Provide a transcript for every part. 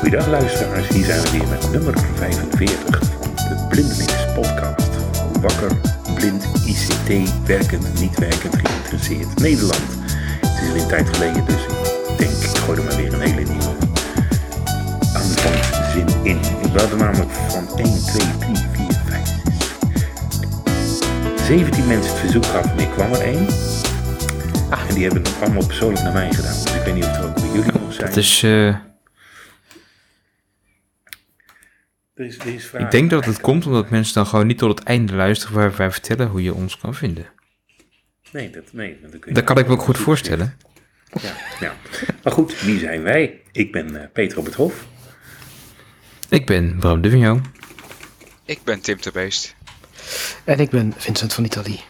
Goedendag luisteraars, hier zijn we weer met nummer 45 van de Blindelings podcast. Wakker, blind, ICT, werkend, niet werkend, geïnteresseerd Nederland. Het is weer een tijd geleden, dus ik denk ik gooi er maar weer een hele nieuwe aanvangszin in. We hadden namelijk van 1, 2, 3, 4, 5, 6, 17 mensen het verzoek gehad en ik kwam er één. Ah, en die hebben het allemaal persoonlijk naar mij gedaan. Dus ik weet niet of het ook bij jullie nog zijn. Het is, eh, Er is, er is vraag ik denk dat het komt omdat mensen dan gewoon niet tot het einde luisteren waar wij vertellen hoe je ons kan vinden. Nee, dat, nee, dat, kun je Dat kan ik me ook goed voorstellen. Ja, ja. Maar goed, wie zijn wij? Ik ben eh, Peter op het Hof. Ik ben Bram de Vigno. Ik ben Tim de Beest. En ik ben Vincent van Italië.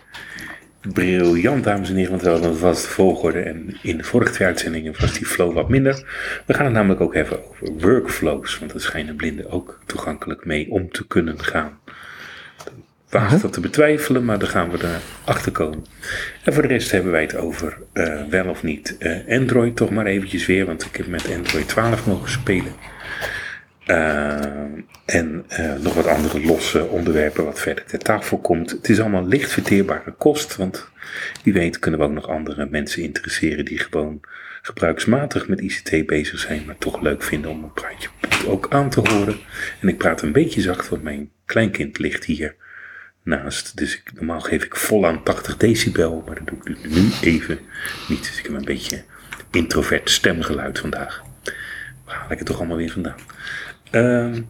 Briljant, dames en heren, want we hadden een vaste volgorde. En in de vorige twee uitzendingen was die flow wat minder. We gaan het namelijk ook hebben over workflows. Want daar schijnen blinden ook toegankelijk mee om te kunnen gaan. Waag dat te betwijfelen, maar dan gaan we erachter komen. En voor de rest hebben wij het over eh, wel of niet eh, Android toch maar eventjes weer. Want ik heb met Android 12 mogen spelen. Eh, en eh, nog wat andere losse onderwerpen wat verder ter tafel komt. Het is allemaal licht verteerbare kost, want wie weet kunnen we ook nog andere mensen interesseren die gewoon gebruiksmatig met ICT bezig zijn, maar toch leuk vinden om een praatje ook aan te horen. En ik praat een beetje zacht, want mijn kleinkind ligt hier naast. Dus normaal geef ik vol aan 80 decibel, maar dat doe ik nu even niet. Dus ik heb een beetje introvert stemgeluid vandaag. Waar haal ik het toch allemaal weer vandaan? Ehm,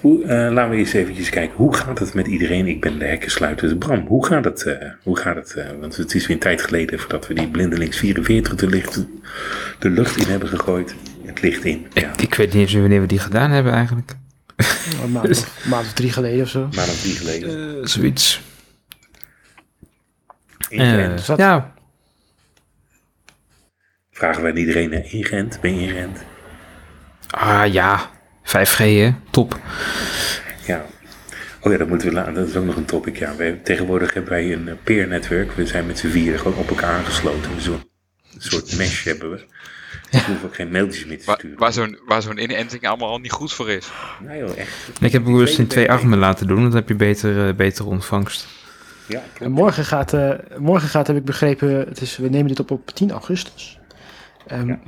hoe, eh, laten we eens eventjes kijken. Hoe gaat het met iedereen? Ik ben de hekkensluiter Bram. Hoe gaat het? eh, hoe gaat het eh, want het is weer een tijd geleden voordat we die blindelings 44 de, licht, de lucht in hebben gegooid. Het licht in. Ja, Ik, ik weet niet eens wanneer we die gedaan hebben eigenlijk. Een maand of, maand of drie geleden of zo. maar dan die geleden. Zoiets. Eh, ja, Vragen wij aan iedereen in Gent? Ben je in Gent? ah ja, 5G hè, top. Ja. Oh ja, dat moeten we laten. Dat is ook nog een topic. Ja, wij, tegenwoordig hebben wij een eh, peer-netwerk. We zijn met z'n vieren gewoon op elkaar aangesloten. Zo, een soort mesh hebben we. Dus we hoeven ook geen mailtjes meer te sturen. waar zo'n waar zo'n inenting allemaal al niet goed voor is. Nee joh, echt. Ik heb hem bewust in twee armen laten doen, dan heb je beter, eh, betere ontvangst. Ja, En morgen gaat, eh, morgen gaat, heb ik begrepen, het is, we nemen dit op op 10 augustus. Ehm, Ja.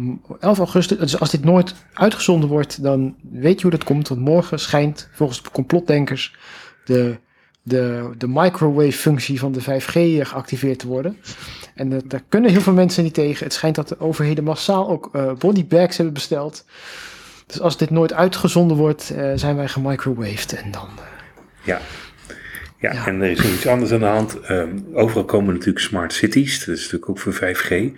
11 augustus, dus als dit nooit uitgezonden wordt, dan weet je hoe dat komt. Want morgen schijnt volgens de complotdenkers de, de, de microwave-functie van de 5G geactiveerd te worden. En eh, daar kunnen heel veel mensen niet tegen. Het schijnt dat de overheden massaal ook eh, bodybags hebben besteld. Dus als dit nooit uitgezonden wordt, eh, zijn wij gemicrowaved. En dan... Ja. Ja, Ja. en er is iets anders aan de hand. Ehm, overal komen natuurlijk smart cities. Dat is natuurlijk ook voor 5G.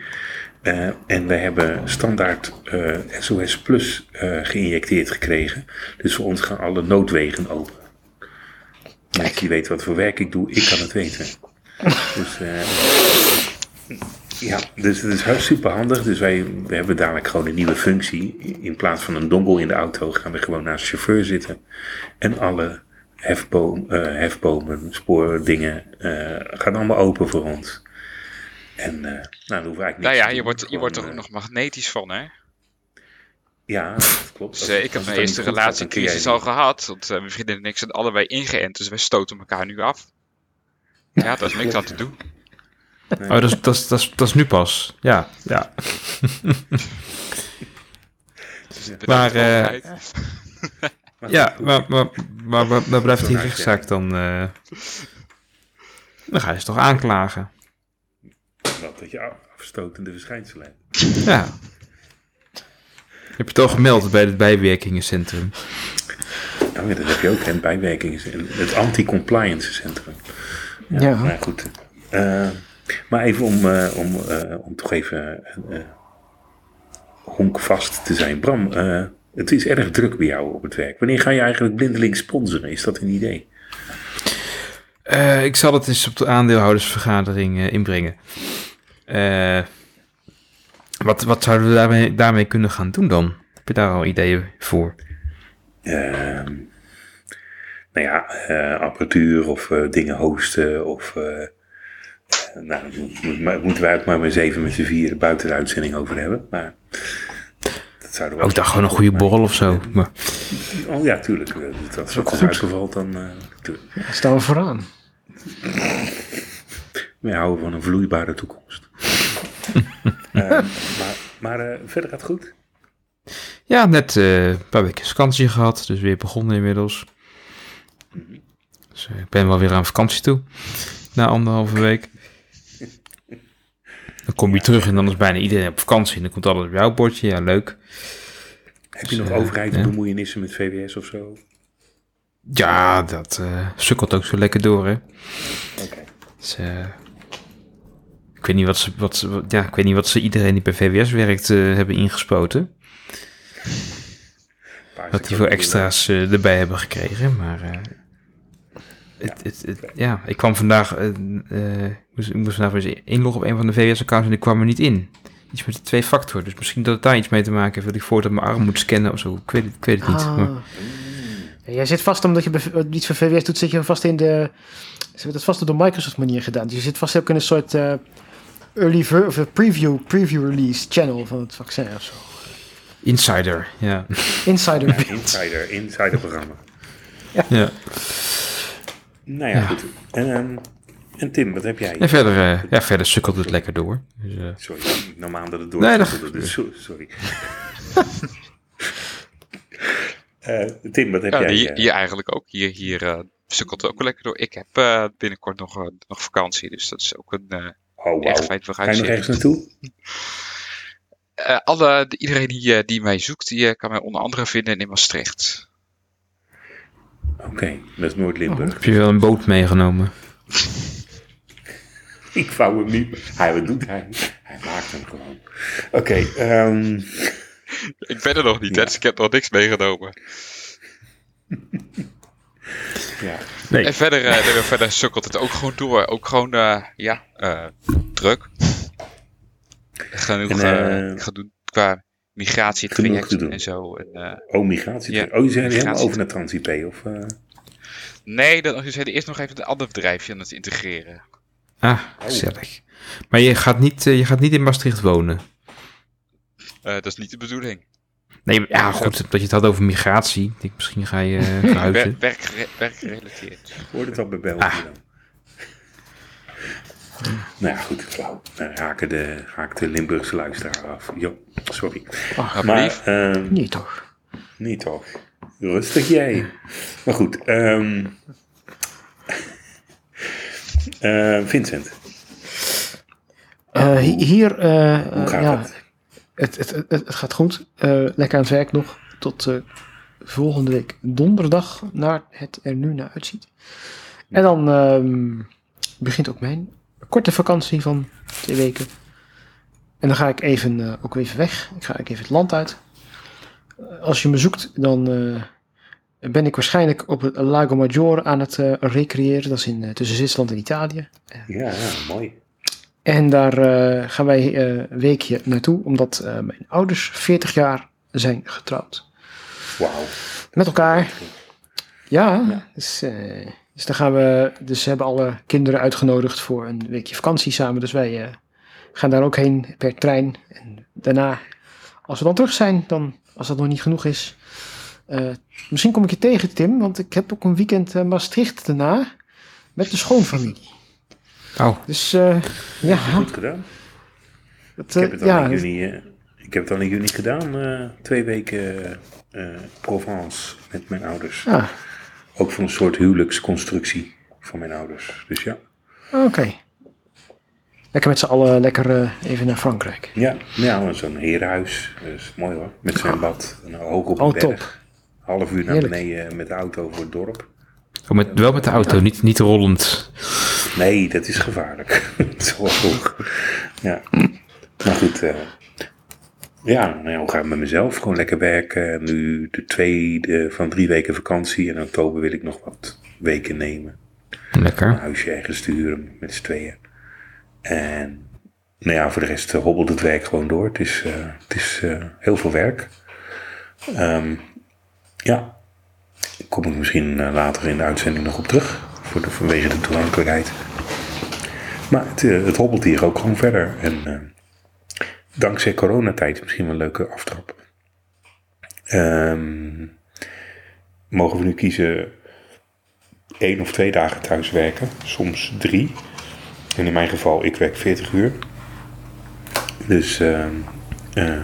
Eh, en we hebben standaard eh, SOS Plus eh, geïnjecteerd gekregen. Dus voor ons gaan alle noodwegen open. Mensen die weten wat voor werk ik doe, ik kan het weten. Dus, eh, ja, dus het is super handig. Dus wij we hebben dadelijk gewoon een nieuwe functie. In plaats van een dongle in de auto gaan we gewoon naast de chauffeur zitten. En alle hefboom, eh, hefbomen, spoordingen eh, gaan allemaal open voor ons. En eh, nou, dan hoeven we eigenlijk Nou ja, te je doen. wordt, je wordt er ook eh, nog magnetisch van, hè? Ja, dat klopt. Dus eh, ik heb mijn eerste relatiecrisis al gehad. Want eh, mijn vriendin en ik zijn allebei ingeënt, dus wij stoten elkaar nu af. Ja, daar is niks aan te doen. Oh, dat is, dat, is, dat, is, dat is nu pas. Ja, ja. Dus Maar, eh. Maar Ja, maar, maar, maar, maar, maar blijft die rechtszaak dan... eh, dan ga je ze toch aanklagen. Dat, dat je afstotende verschijnselen hebt. Ja. Heb je het al gemeld bij het bijwerkingencentrum? Nou, ja, dat heb je ook, hè, bijwerkingen. Het anti-compliance centrum. Ja, Ja. Maar goed. Eh, maar even om, eh, om, eh, om toch even honkvast te zijn. Bram, het is erg druk bij jou op het werk. Wanneer ga je eigenlijk blindelings sponsoren? Is dat een idee? Eh, ik zal het eens op de aandeelhoudersvergadering eh, inbrengen. Eh, wat, wat zouden we daarmee, kunnen gaan doen dan? Heb je daar al ideeën voor? Ehm, nou ja, apparatuur of dingen hosten of... nou, moeten wij het maar met zeven met z'n vier buiten de uitzending over hebben. Maar dat zouden we Ook dacht gewoon een goede borrel of zo. Maar, Oh ja, tuurlijk. Als dat ook is goed. uitgevalt, dan... eh, staan we vooraan. Wij houden van een vloeibare toekomst. Eh, maar maar eh, verder gaat het goed? ja, net eh, een paar weken vakantie gehad. Dus weer begonnen inmiddels. Dus eh, ik ben wel weer aan vakantie toe. Na anderhalve week. Dan kom je terug en dan is bijna iedereen op vakantie. En dan komt alles op jouw bordje. Ja, leuk. Heb je nog eh, overheid bemoeienissen met VWS of zo? Ja, dat eh, sukkelt ook zo lekker door, hè. Oké. Dus, eh, ik weet niet wat ze, wat ze, ja, ik weet niet wat ze iedereen die bij VWS werkt hebben ingespoten. Wat die voor extra's erbij hebben gekregen, maar... eh, het, het, het- ja, ik kwam vandaag... eh, eh, ik, moest, ik moest vandaag eens inloggen op een van de VWS-accounts en ik kwam er niet in. Iets met de twee factor. Dus misschien dat het daar iets mee te maken heeft dat ik voortaan mijn arm moet scannen of zo. Ik weet het, ik weet het niet. Ah. Maar, Ja, jij zit vast, omdat je iets van VWS doet, zit je vast in de... Ze hebben het vast op de Microsoft manier gedaan. Dus je zit vast ook in een soort eh, early ver- of een preview, preview release channel van het vaccin of zo. insider, ja. Insider Ja, insider, insider programma. ja. Nou ja, Ja. goed. En, ehm, en Tim, wat heb jij? En verder, eh, ja, verder sukkelt het lekker door. Dus, eh, Sorry, aan dat het door Nee, dat- dus, so- Sorry. Eh, Tim, wat heb Ja, jij? hier, hier eigenlijk ook. Hier, hier eh, sukkelt het ook wel lekker door. Ik heb eh, binnenkort nog, nog vakantie, dus dat is ook een eh, oh, wauw. echt fijn Ga je nog ergens naartoe? Eh, alle, de- iedereen die, eh, die mij zoekt, die kan mij onder andere vinden in Maastricht. Oké, dat is Noord-Limburg. heb je wel een boot meegenomen? Ik vouw hem niet. Hij, wat doet hij? Hij maakt hem gewoon. Oké, ehm, Ik ben er nog niet, Ja. dus ik heb nog niks meegenomen. ja. Nee. En verder, eh, verder sukkelt het ook gewoon door. Ook gewoon, eh, ja, eh, druk. Genoeg En, ik ga doen qua doen. en zo. En, eh, Oh, migratie. Ja, Oh, je zijn helemaal migratie. over naar TransIP of... eh, nee, dan zijn eerst nog even een ander bedrijfje aan het integreren. Ah, gezellig. Maar je gaat niet, eh, je gaat niet in Maastricht wonen? Eh, dat is niet de bedoeling. Nee, maar- ja, goed, dat je het had over migratie. Ik denk, misschien ga je verhuizen. Wer- werkgere- werkgerelateerd. Hoort het al bij België Ah. dan? Nou ja, goed, flauw. Dan raken de, raakt de Limburgse luisteraar af. Jo, sorry. Ach, Maar, Alsjeblieft. ehm, niet toch? niet toch. Rustig jij. Maar goed, ehm eh, Vincent, Eh, hi- hier, eh, hoe gaat ja, het? Het, het, het, het gaat goed. Eh, lekker aan het werk nog. Tot eh, volgende week donderdag, naar het er nu naar uitziet. En dan ehm, begint ook mijn korte vakantie van twee weken. En dan ga ik even, eh, ook even weg. Ik ga even het land uit. Eh, als je me zoekt, dan eh, ben ik waarschijnlijk op het Lago Maggiore aan het recreëren. Dat is in, tussen Zwitserland en Italië. Ja, ja, mooi. En daar gaan wij een weekje naartoe, omdat mijn ouders 40 jaar zijn getrouwd. Wauw. Met elkaar. Ja, Dus, eh, dus dan gaan we. Dus ze hebben alle kinderen uitgenodigd voor een weekje vakantie samen. Dus wij eh, gaan daar ook heen per trein. En daarna, als we dan terug zijn, dan, als dat nog niet genoeg is. eh, misschien kom ik je tegen, Tim, want ik heb ook een weekend eh, Maastricht daarna. Met de schoonfamilie. Oh, Dus eh, ja, Goed gedaan. dat, Ik heb het ja, in juni, eh, ik heb het al in juni gedaan. eh, twee weken eh, Provence met mijn ouders. ja, Ook van een soort huwelijksconstructie van mijn ouders. Dus ja. oké. Lekker met z'n allen lekker eh, even naar Frankrijk. Ja, ja zo'n herenhuis. Dat is mooi hoor. Met zwembad. En hoog op Oh, een berg. top. Half uur naar Heerlijk. beneden met de auto voor het dorp. oh, met, wel met de auto, niet, niet rollend. Nee, dat is gevaarlijk. Zo hoog. Ja. Maar goed. eh, ja, nou het met mezelf? Gewoon lekker werken. Nu de tweede van drie weken vakantie. En in oktober wil ik nog wat weken nemen. Een Lekker. huisje ergens sturen met z'n tweeën. En nou ja, voor de rest eh, hobbelt het werk gewoon door. Het is, eh, het is eh, heel veel werk. Ehm, ja, daar kom ik misschien later in de uitzending nog op terug. Voor de, vanwege de toegankelijkheid. Maar het, het hobbelt hier ook gewoon verder. En dankzij coronatijd misschien wel een leuke aftrap. Ehm, mogen we nu kiezen één of twee dagen thuis werken, soms drie. En in mijn geval, ik werk 40 uur. Dus ehm, eh,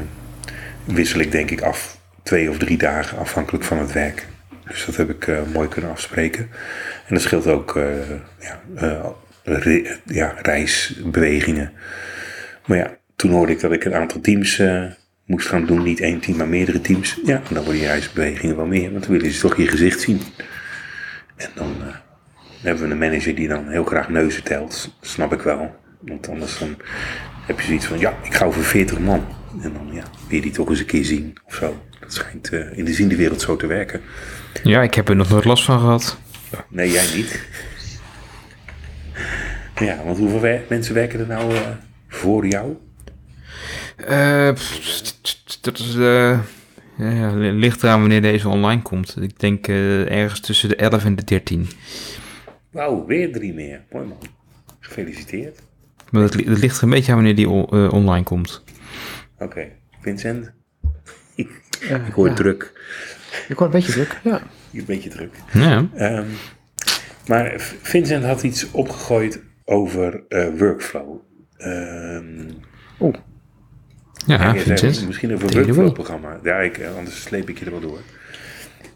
wissel ik denk ik af twee of drie dagen afhankelijk van het werk. Dus dat heb ik eh, mooi kunnen afspreken. En dat scheelt ook eh, ja, ja, reisbewegingen. Maar ja, toen hoorde ik dat ik een aantal teams eh, moest gaan doen. Niet één team, maar meerdere teams. Ja, en dan worden die reisbewegingen wel meer. Want dan willen ze toch je gezicht zien. En dan eh, hebben we een manager die dan heel graag neuzen telt. Snap ik wel. Want anders dan heb je zoiets van, ja, ik ga over 40 man. En dan ja, wil je die toch eens een keer zien of zo. Dat schijnt eh, in de ziende wereld zo te werken. Ja, ik heb er nog nooit last van gehad. Nee, jij niet. Ja, want hoeveel mensen werken er nou voor jou? Eh, pff, dat is... eh ja, ligt eraan wanneer deze online komt. Ik denk eh, ergens tussen de 11 en de 13. Wauw, weer drie meer. Mooi man. Gefeliciteerd. Maar het, li- het ligt er een beetje aan wanneer die o- eh, online komt. Oké, Vincent, ik hoor ja. druk. Ik hoor een beetje druk, ja. Een beetje druk. Ja, Ehm, maar Vincent had iets opgegooid over eh, workflow. Ehm Oeh, ja Vincent. misschien een away. workflow-programma. Ja, ik, eh, anders sleep ik je er wel door.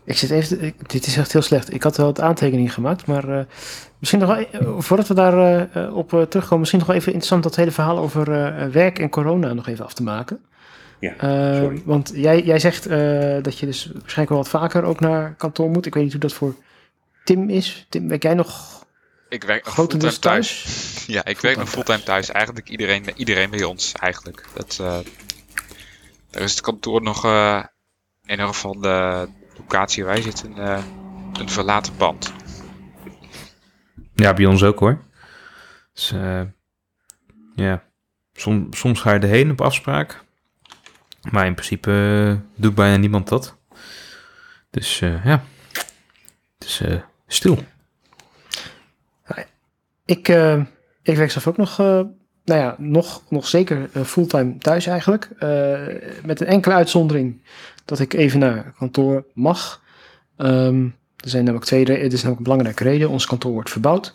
ik zit even... ik- dit is echt heel slecht. Ik had wel wat aantekeningen gemaakt, maar... eh, misschien nog wel... eh, voordat we daar eh, eh, op eh, terugkomen... Misschien nog wel even interessant dat hele verhaal over eh, werk en corona nog even af te maken. Ja, Eh, sorry. Want jij, jij zegt eh, dat je dus waarschijnlijk wel wat vaker ook naar kantoor moet. Ik weet niet hoe dat voor Tim is. Tim, werk jij nog Ik werk nog fulltime grotendeels thuis. thuis? Ja, ik werk nog fulltime thuis. Eigenlijk iedereen, iedereen bij ons, eigenlijk. Dat, eh daar is het kantoor nog, eh, in ieder geval de locatie waar wij zitten, eh, een verlaten pand. Ja, bij ons ook hoor. Dus, eh, ja, Som, soms ga je erheen op afspraak. Maar in principe doet bijna niemand dat. Dus eh, ja, het is eh, stil. Ik, eh, ik werk zelf ook nog, eh, nou ja, nog, nog zeker eh, fulltime thuis eigenlijk. Eh, met een enkele uitzondering dat ik even naar kantoor mag. Ehm, er zijn namelijk twee redenen. Het is namelijk een belangrijke reden. Ons kantoor wordt verbouwd.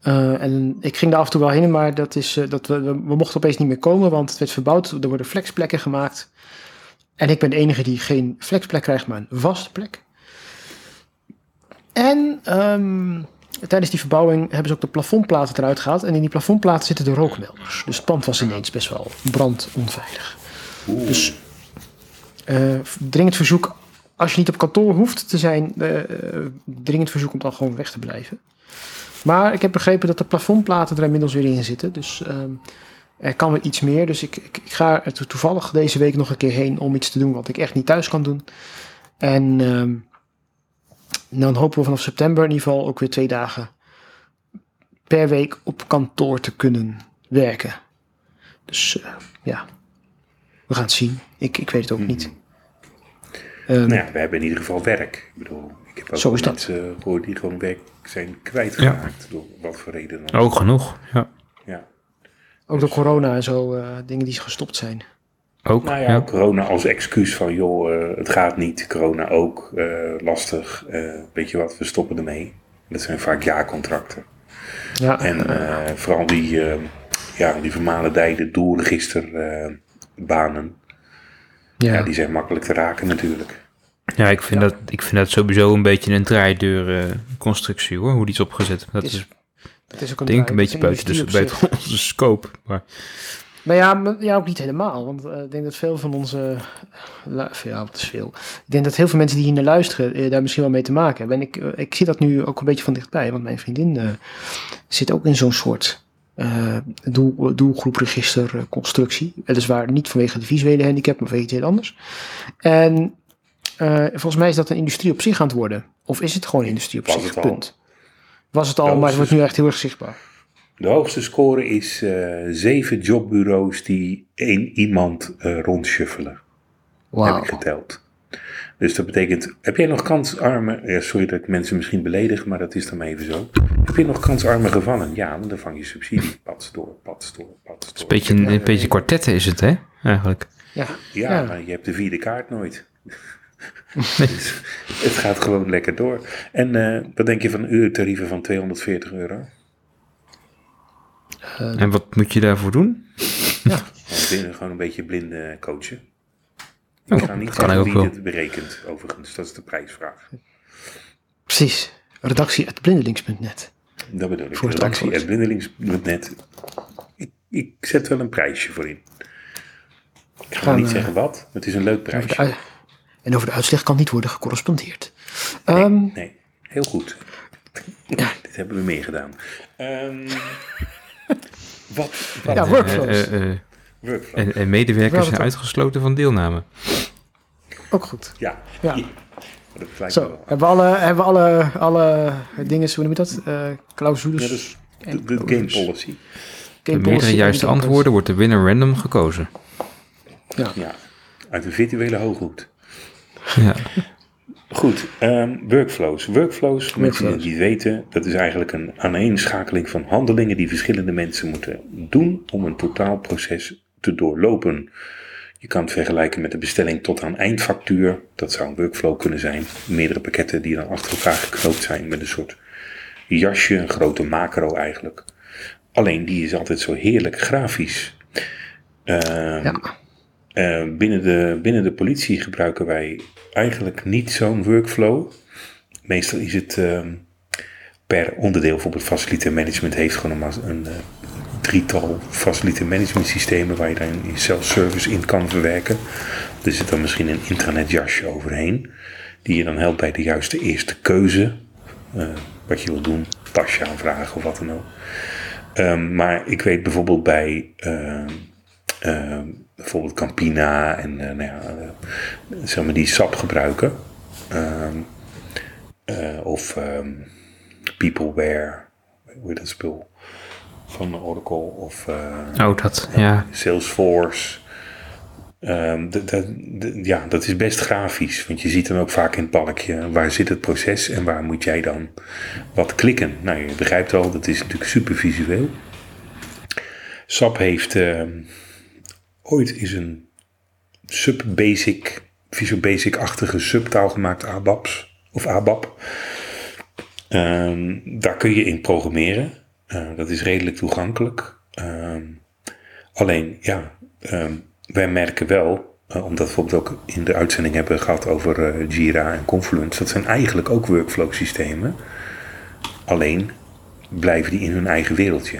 Eh, en ik ging daar af en toe wel heen, maar dat is, dat we, we, we mochten opeens niet meer komen, want het werd verbouwd. Er worden flexplekken gemaakt. En ik ben de enige die geen flexplek krijgt, maar een vaste plek. En ehm, tijdens die verbouwing hebben ze ook de plafondplaten eruit gehaald. En in die plafondplaten zitten de rookmelders. Dus het pand was ineens best wel brandonveilig. Oeh, Dus eh, dringend verzoek, als je niet op kantoor hoeft te zijn, eh, eh, dringend verzoek om dan gewoon weg te blijven. Maar ik heb begrepen dat de plafondplaten er inmiddels weer in zitten. Dus ehm, er kan weer iets meer. Dus ik, ik, ik ga er to- toevallig deze week nog een keer heen om iets te doen wat ik echt niet thuis kan doen. En ehm, dan hopen we vanaf september in ieder geval ook weer twee dagen per week op kantoor te kunnen werken. Dus eh, ja, we gaan het zien. Ik, ik weet het ook niet. Ehm, nou ja, we hebben in ieder geval werk. Ik bedoel, ik heb ook Zo is dat. mensen gehoord die gewoon werk zijn kwijtgeraakt. Door wat voor reden dan. Ook genoeg, ja. Ja. Ook door corona en zo, eh, dingen die gestopt zijn. Ook, Nou ja, ja. corona als excuus van, joh, eh, het gaat niet. Corona ook, eh, lastig. eh, weet je wat, we stoppen ermee. Dat zijn vaak jaarcontracten. Ja, En eh, vooral die, eh, ja, die vermalendijde doelregisterbanen, ja. ja, die zijn makkelijk te raken natuurlijk. Ja, ik vind, Dat, ik vind dat sowieso een beetje een draaideur constructie hoor, hoe die is opgezet. Dat Het is is het is ook denk ik een beetje buiten zich. buiten onze scope. Maar Nou ja, maar, ja, ook niet helemaal. Want eh, ik denk dat veel van onze... lu- Ja, wat is veel. Ik denk dat heel veel mensen die hier naar luisteren... eh, daar misschien wel mee te maken hebben. En ik, eh, ik zie dat nu ook een beetje van dichtbij. Want mijn vriendin eh, zit ook in zo'n soort... eh doel, doelgroepregister eh, constructie. Weliswaar niet vanwege de visuele handicap, maar vanwege iets heel anders. En eh, volgens mij is dat een industrie op zich aan het worden. Of is het gewoon een industrie op Was zich, het punt. Was het al, Ja, maar het het wordt nu echt heel erg zichtbaar. De hoogste score is eh, zeven jobbureaus die één iemand eh rondschuffelen, heb ik geteld. Dus dat betekent, heb jij nog kansarme, ja, sorry dat ik mensen misschien beledig, maar dat is dan maar even zo. Heb je nog kansarme gevallen? Ja, want dan vang je subsidie. Pats door, pats door, pats door. een beetje, een, een beetje kwartetten is het hè, eigenlijk. Ja, Ja, Ja. maar je hebt de vierde kaart nooit. dus het gaat gewoon lekker door. En eh, wat denk je van uurtarieven van 240 euro? En wat moet je daarvoor doen? Gewoon binnen gewoon een beetje blinde coachen. Oh, Ik ga niet zeggen wie dit berekent, overigens. Dat is de prijsvraag. precies. Redactie at blindelings.net. Dat bedoel ik. Voor het Redactie blindelings.net. Ik, ik zet wel een prijsje voor in. Ik ga Gaan, niet eh, zeggen wat, maar het is een leuk prijsje. en over de uitslag kan niet worden gecorrespondeerd. Ehm, Nee, heel goed. Dit hebben we meer gedaan. Ehm, wat? wat Ja, Eh, workflows. eh, eh, Workflow. en, en medewerkers zijn uitgesloten van deelname. ook goed. Ja. Ja. Dat Zo, wel. hebben we alle, hebben we alle, alle dingen, hoe noem je dat? Eh clausules. Ja, dus de, en de game policy. Game Bij meerdere juiste antwoorden wordt de winner random gekozen. Ja. Ja, uit een virtuele hooghoed. Ja. Goed, ehm, workflows. Workflows, voor mensen die het weten, dat is eigenlijk een aaneenschakeling van handelingen die verschillende mensen moeten doen om een totaalproces te doorlopen. Je kan het vergelijken met de bestelling tot aan eindfactuur. Dat zou een workflow kunnen zijn. Meerdere pakketten die dan achter elkaar geknoopt zijn met een soort jasje, een grote macro eigenlijk. Alleen die is altijd zo heerlijk grafisch. Ehm, Ja. Eh, binnen, de, binnen de politie gebruiken wij eigenlijk niet zo'n workflow. Meestal is het ehm, per onderdeel. Bijvoorbeeld facility management heeft gewoon een, een eh, drietal facility management systemen waar je dan je self-service in kan verwerken. Er zit dan misschien een intranetjasje overheen. Die je dan helpt bij de juiste eerste keuze. eh, wat je wil doen, tasje aanvragen of wat dan ook. Ehm, maar ik weet bijvoorbeeld bij ehm, bijvoorbeeld Campina en eh, nou ja, eh, zeg maar die SAP gebruiken. Ehm, eh, of ehm, Peopleware, hoe heet dat spul? Van Oracle of Oh, dat, ja. Salesforce. Ja, dat is best grafisch. Want je ziet dan ook vaak in het balkje waar zit het proces en waar moet jij dan wat klikken. Nou, je begrijpt al, dat is natuurlijk super visueel. SAP heeft ooit is een sub-basic, Visual Basic-achtige subtaal gemaakt, ABAPs of ABAP. Ehm, daar kun je in programmeren. Eh, dat is redelijk toegankelijk. Ehm, alleen, ja, ehm, wij merken wel, eh, omdat we bijvoorbeeld ook in de uitzending hebben gehad over eh, Jira en Confluence, dat zijn eigenlijk ook workflow systemen. Alleen blijven die in hun eigen wereldje.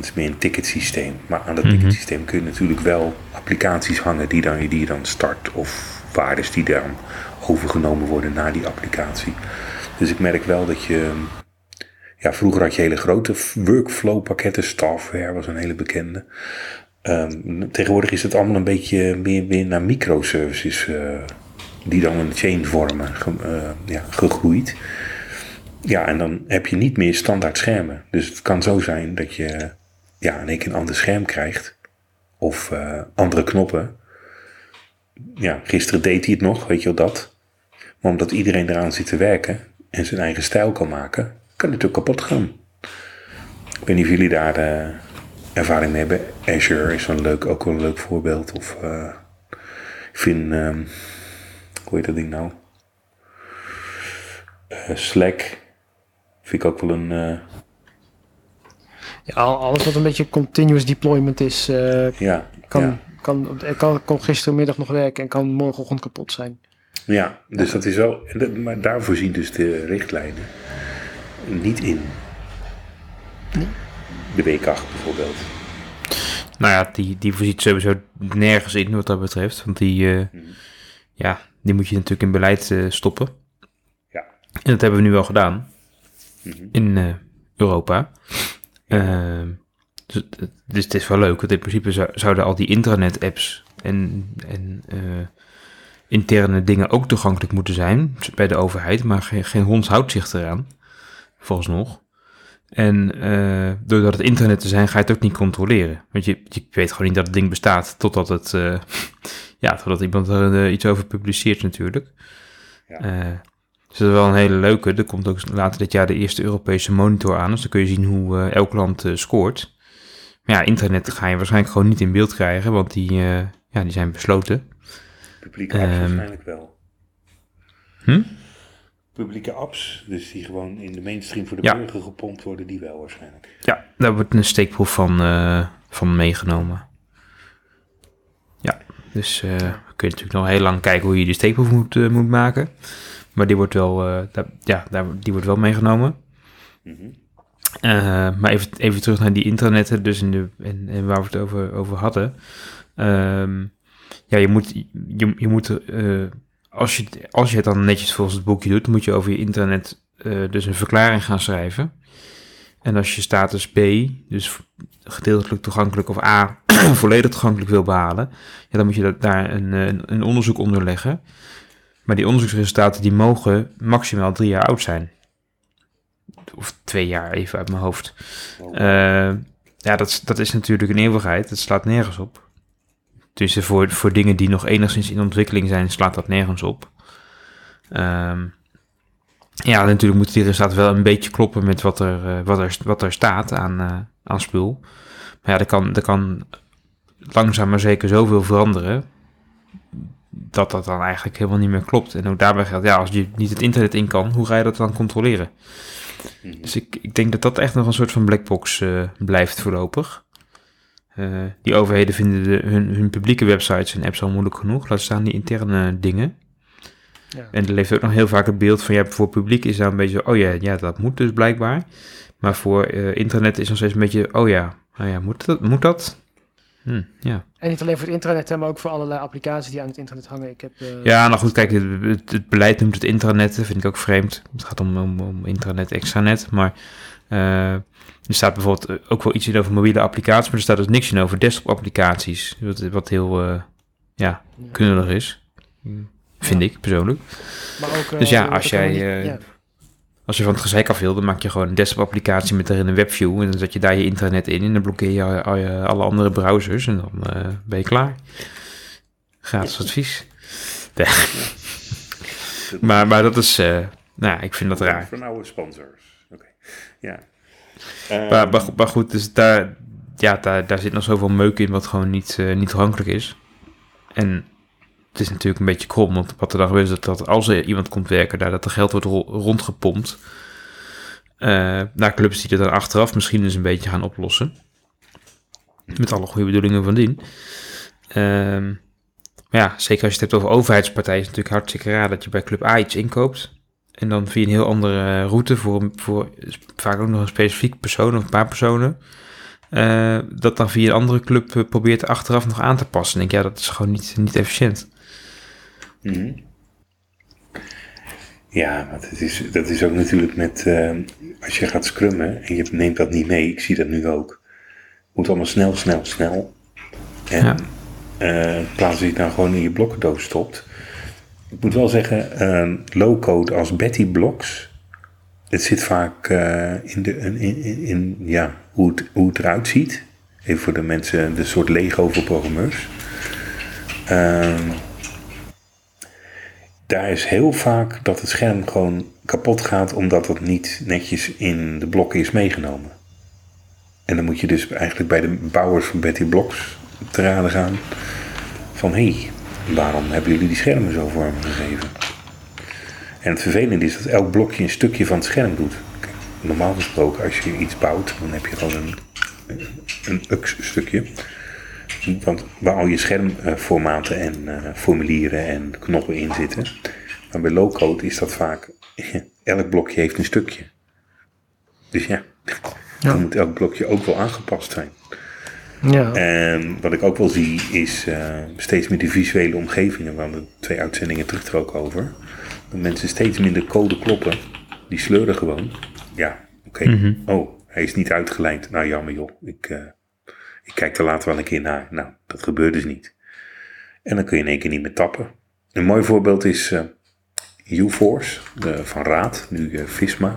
Het is meer een ticketsysteem. Maar aan dat ticketsysteem kun je natuurlijk wel applicaties hangen die, dan, die je dan start. Of waardes die dan overgenomen worden naar die applicatie. Dus ik merk wel dat je... Ja, vroeger had je hele grote workflow pakketten. Staffware was een hele bekende. Ehm, tegenwoordig is het allemaal een beetje meer, meer naar microservices. eh, die dan een chain vormen. ge- eh, ja, gegroeid. Ja, en dan heb je niet meer standaard schermen. Dus het kan zo zijn dat je ja, in één keer een ander scherm krijgt. Of eh, andere knoppen. Ja, gisteren deed hij het nog, weet je wel dat. Maar omdat iedereen eraan zit te werken en zijn eigen stijl kan maken, kan het natuurlijk kapot gaan. Ik weet niet of jullie daar eh, ervaring mee hebben. Azure is een leuk, ook wel een leuk voorbeeld. Of eh, ik vind, ehm, hoe heet dat ding nou? Slack vind ik ook wel een... Ja, alles wat een beetje continuous deployment is, eh, ja, kan, ja. kan, kan, kon gistermiddag nog werken en kan morgenochtend kapot zijn. Ja, dus dat is wel. Maar daar voorzien dus de richtlijnen niet in. De W8 bijvoorbeeld. Nou ja, die, die voorziet sowieso nergens in wat dat betreft. Want die, eh, ja, die moet je natuurlijk in beleid eh, stoppen. Ja. En dat hebben we nu wel gedaan. Mhm. In eh, Europa. Ehm, dus, het- dus het is wel leuk. Want in principe zou- zouden al die intranet-apps en, en eh, interne dingen ook toegankelijk moeten zijn bij de overheid. Maar geen, geen hond houdt zich eraan. Volgens nog. En eh, doordat het internet te zijn, ga je het ook niet controleren. Want je, je weet gewoon niet dat het ding bestaat totdat het, eh, ja, totdat iemand er iets over publiceert natuurlijk. Ja. Dus dat is wel een hele leuke. Er komt ook later dit jaar de eerste Europese monitor aan. Dus dan kun je zien hoe eh, elk land eh, scoort. Maar ja, internet ga je waarschijnlijk gewoon niet in beeld krijgen. Want die, eh, ja, die zijn besloten. Publieke apps Ehm. waarschijnlijk wel. Hm? Publieke apps, dus die gewoon in de mainstream voor de Ja. burger gepompt worden, die wel waarschijnlijk. Ja, daar wordt een steekproef van, van meegenomen. Ja, dus kun je natuurlijk nog heel lang kijken hoe je die steekproef moet, moet maken. Maar die wordt wel, eh, daar, ja, daar, die wordt wel meegenomen. Mhm. Eh, maar even, even terug naar die intranetten, dus in de, en, en waar we het over, over hadden. Ehm, ja, je moet, je, je moet eh, als, je, als je het dan netjes volgens het boekje doet, moet je over je intranet dus een verklaring gaan schrijven. En als je status B, dus gedeeltelijk toegankelijk of A, volledig toegankelijk wil behalen, ja, dan moet je dat, daar een, een, een onderzoek onder leggen. Maar die onderzoeksresultaten die mogen maximaal drie jaar oud zijn. Of twee jaar, even uit mijn hoofd. Oh, Eh, ja, dat, is- dat is natuurlijk een eeuwigheid. Dat slaat nergens op. Dus voor, voor dingen die nog enigszins in ontwikkeling zijn, slaat dat nergens op. Ehm, ja, natuurlijk moeten die resultaten wel een beetje kloppen met wat er, eh, wat er, wat er staat aan, eh, aan spul. Maar ja, er kan, er kan langzaam maar zeker zoveel veranderen. Dat dat dan eigenlijk helemaal niet meer klopt. En ook daarbij geldt, ja, als je niet het internet in kan, hoe ga je dat dan controleren? mhm. Dus ik, ik denk dat dat echt nog een soort van blackbox eh, blijft voorlopig. Eh, die overheden vinden de, hun, hun publieke websites en apps al moeilijk genoeg. Laat staan die interne dingen. Ja. En er leeft ook nog heel vaak het beeld van, ja, voor publiek is daar een beetje, oh ja, ja, dat moet dus blijkbaar. Maar voor eh, internet is nog steeds een beetje, oh ja, nou ja, moet dat? Moet dat? Hm, ja. En niet alleen voor het internet, hè, maar ook voor allerlei applicaties die aan het internet hangen. Ik heb, eh, ja, nou goed, kijk, het, het, beleid noemt het intranet, dat vind ik ook vreemd. Het gaat om, om, om intranet, extranet, maar eh, er staat bijvoorbeeld eh, ook wel iets in over mobiele applicaties, maar er staat dus niks in over desktop applicaties, wat, wat heel, eh, ja, knullig is, vind ik persoonlijk. Maar ook, Dus ja, als jij, ja. Als je van het gezeik af wil, dan maak je gewoon een desktop applicatie met erin een webview en dan zet je daar je internet in en dan blokkeer je, al je alle andere browsers en dan eh, ben je klaar. Gratis advies. Maar, maar dat is, eh, nou ik vind dat raar. Van oude sponsors. Oké. Ja. Maar, maar, goed- maar goed, dus daar, ja, daar, daar zit nog zoveel meuk in wat gewoon niet, eh, niet toegankelijk is. En het is natuurlijk een beetje krom, want wat er dan gebeurt is dat, dat als er iemand komt werken daar, dat er geld wordt ro- rondgepompt eh, naar clubs die er dan achteraf misschien eens een beetje gaan oplossen. Met alle goede bedoelingen van dien. Ehm, maar ja, zeker als je het hebt over overheidspartijen, is natuurlijk hartstikke raar dat je bij Club A iets inkoopt. En dan via een heel andere route voor, voor vaak ook nog een specifiek persoon of een paar personen. eh, dat dan via een andere club eh, probeert achteraf nog aan te passen. En ik denk, ja, dat is gewoon niet, niet efficiënt. Mhm. Ja, want het is, dat is ook natuurlijk met, eh, als je gaat scrummen en je neemt dat niet mee, ik zie dat nu ook. Moet allemaal snel, snel, snel. En Ja. in plaats dat je het nou gewoon in je blokkendoos stopt. Ik moet wel zeggen, eh, low-code als Betty Blocks, het zit vaak in, de, in, in, in ja, hoe, het, hoe het eruit ziet. Even voor de mensen, de soort Lego voor programmeurs. Ehm daar is heel vaak dat het scherm gewoon kapot gaat omdat het niet netjes in de blokken is meegenomen. En dan moet je dus eigenlijk bij de bouwers van Betty Blocks te raden gaan van hé, hey, waarom hebben jullie die schermen zo vorm gegeven? En het vervelende is dat elk blokje een stukje van het scherm doet. Normaal gesproken als je iets bouwt, dan heb je gewoon een, een Want waar al je schermformaten en eh, formulieren en knoppen in zitten. Maar bij low-code is dat vaak, elk blokje heeft een stukje. Dus ja, dan moet elk blokje ook wel aangepast zijn. Ja. En wat ik ook wel zie is eh, steeds meer de visuele omgevingen. We hadden twee uitzendingen terug er ook over. Dat mensen steeds minder code kloppen. Die sleuren gewoon. Ja, oké. Oh, hij is niet uitgelijnd. Nou jammer joh. Ik, eh, ik kijk er later wel een keer naar. Nou, dat gebeurt dus niet. En dan kun je in één keer niet meer tappen. Een mooi voorbeeld is eh UForce van Raad, nu eh, Visma.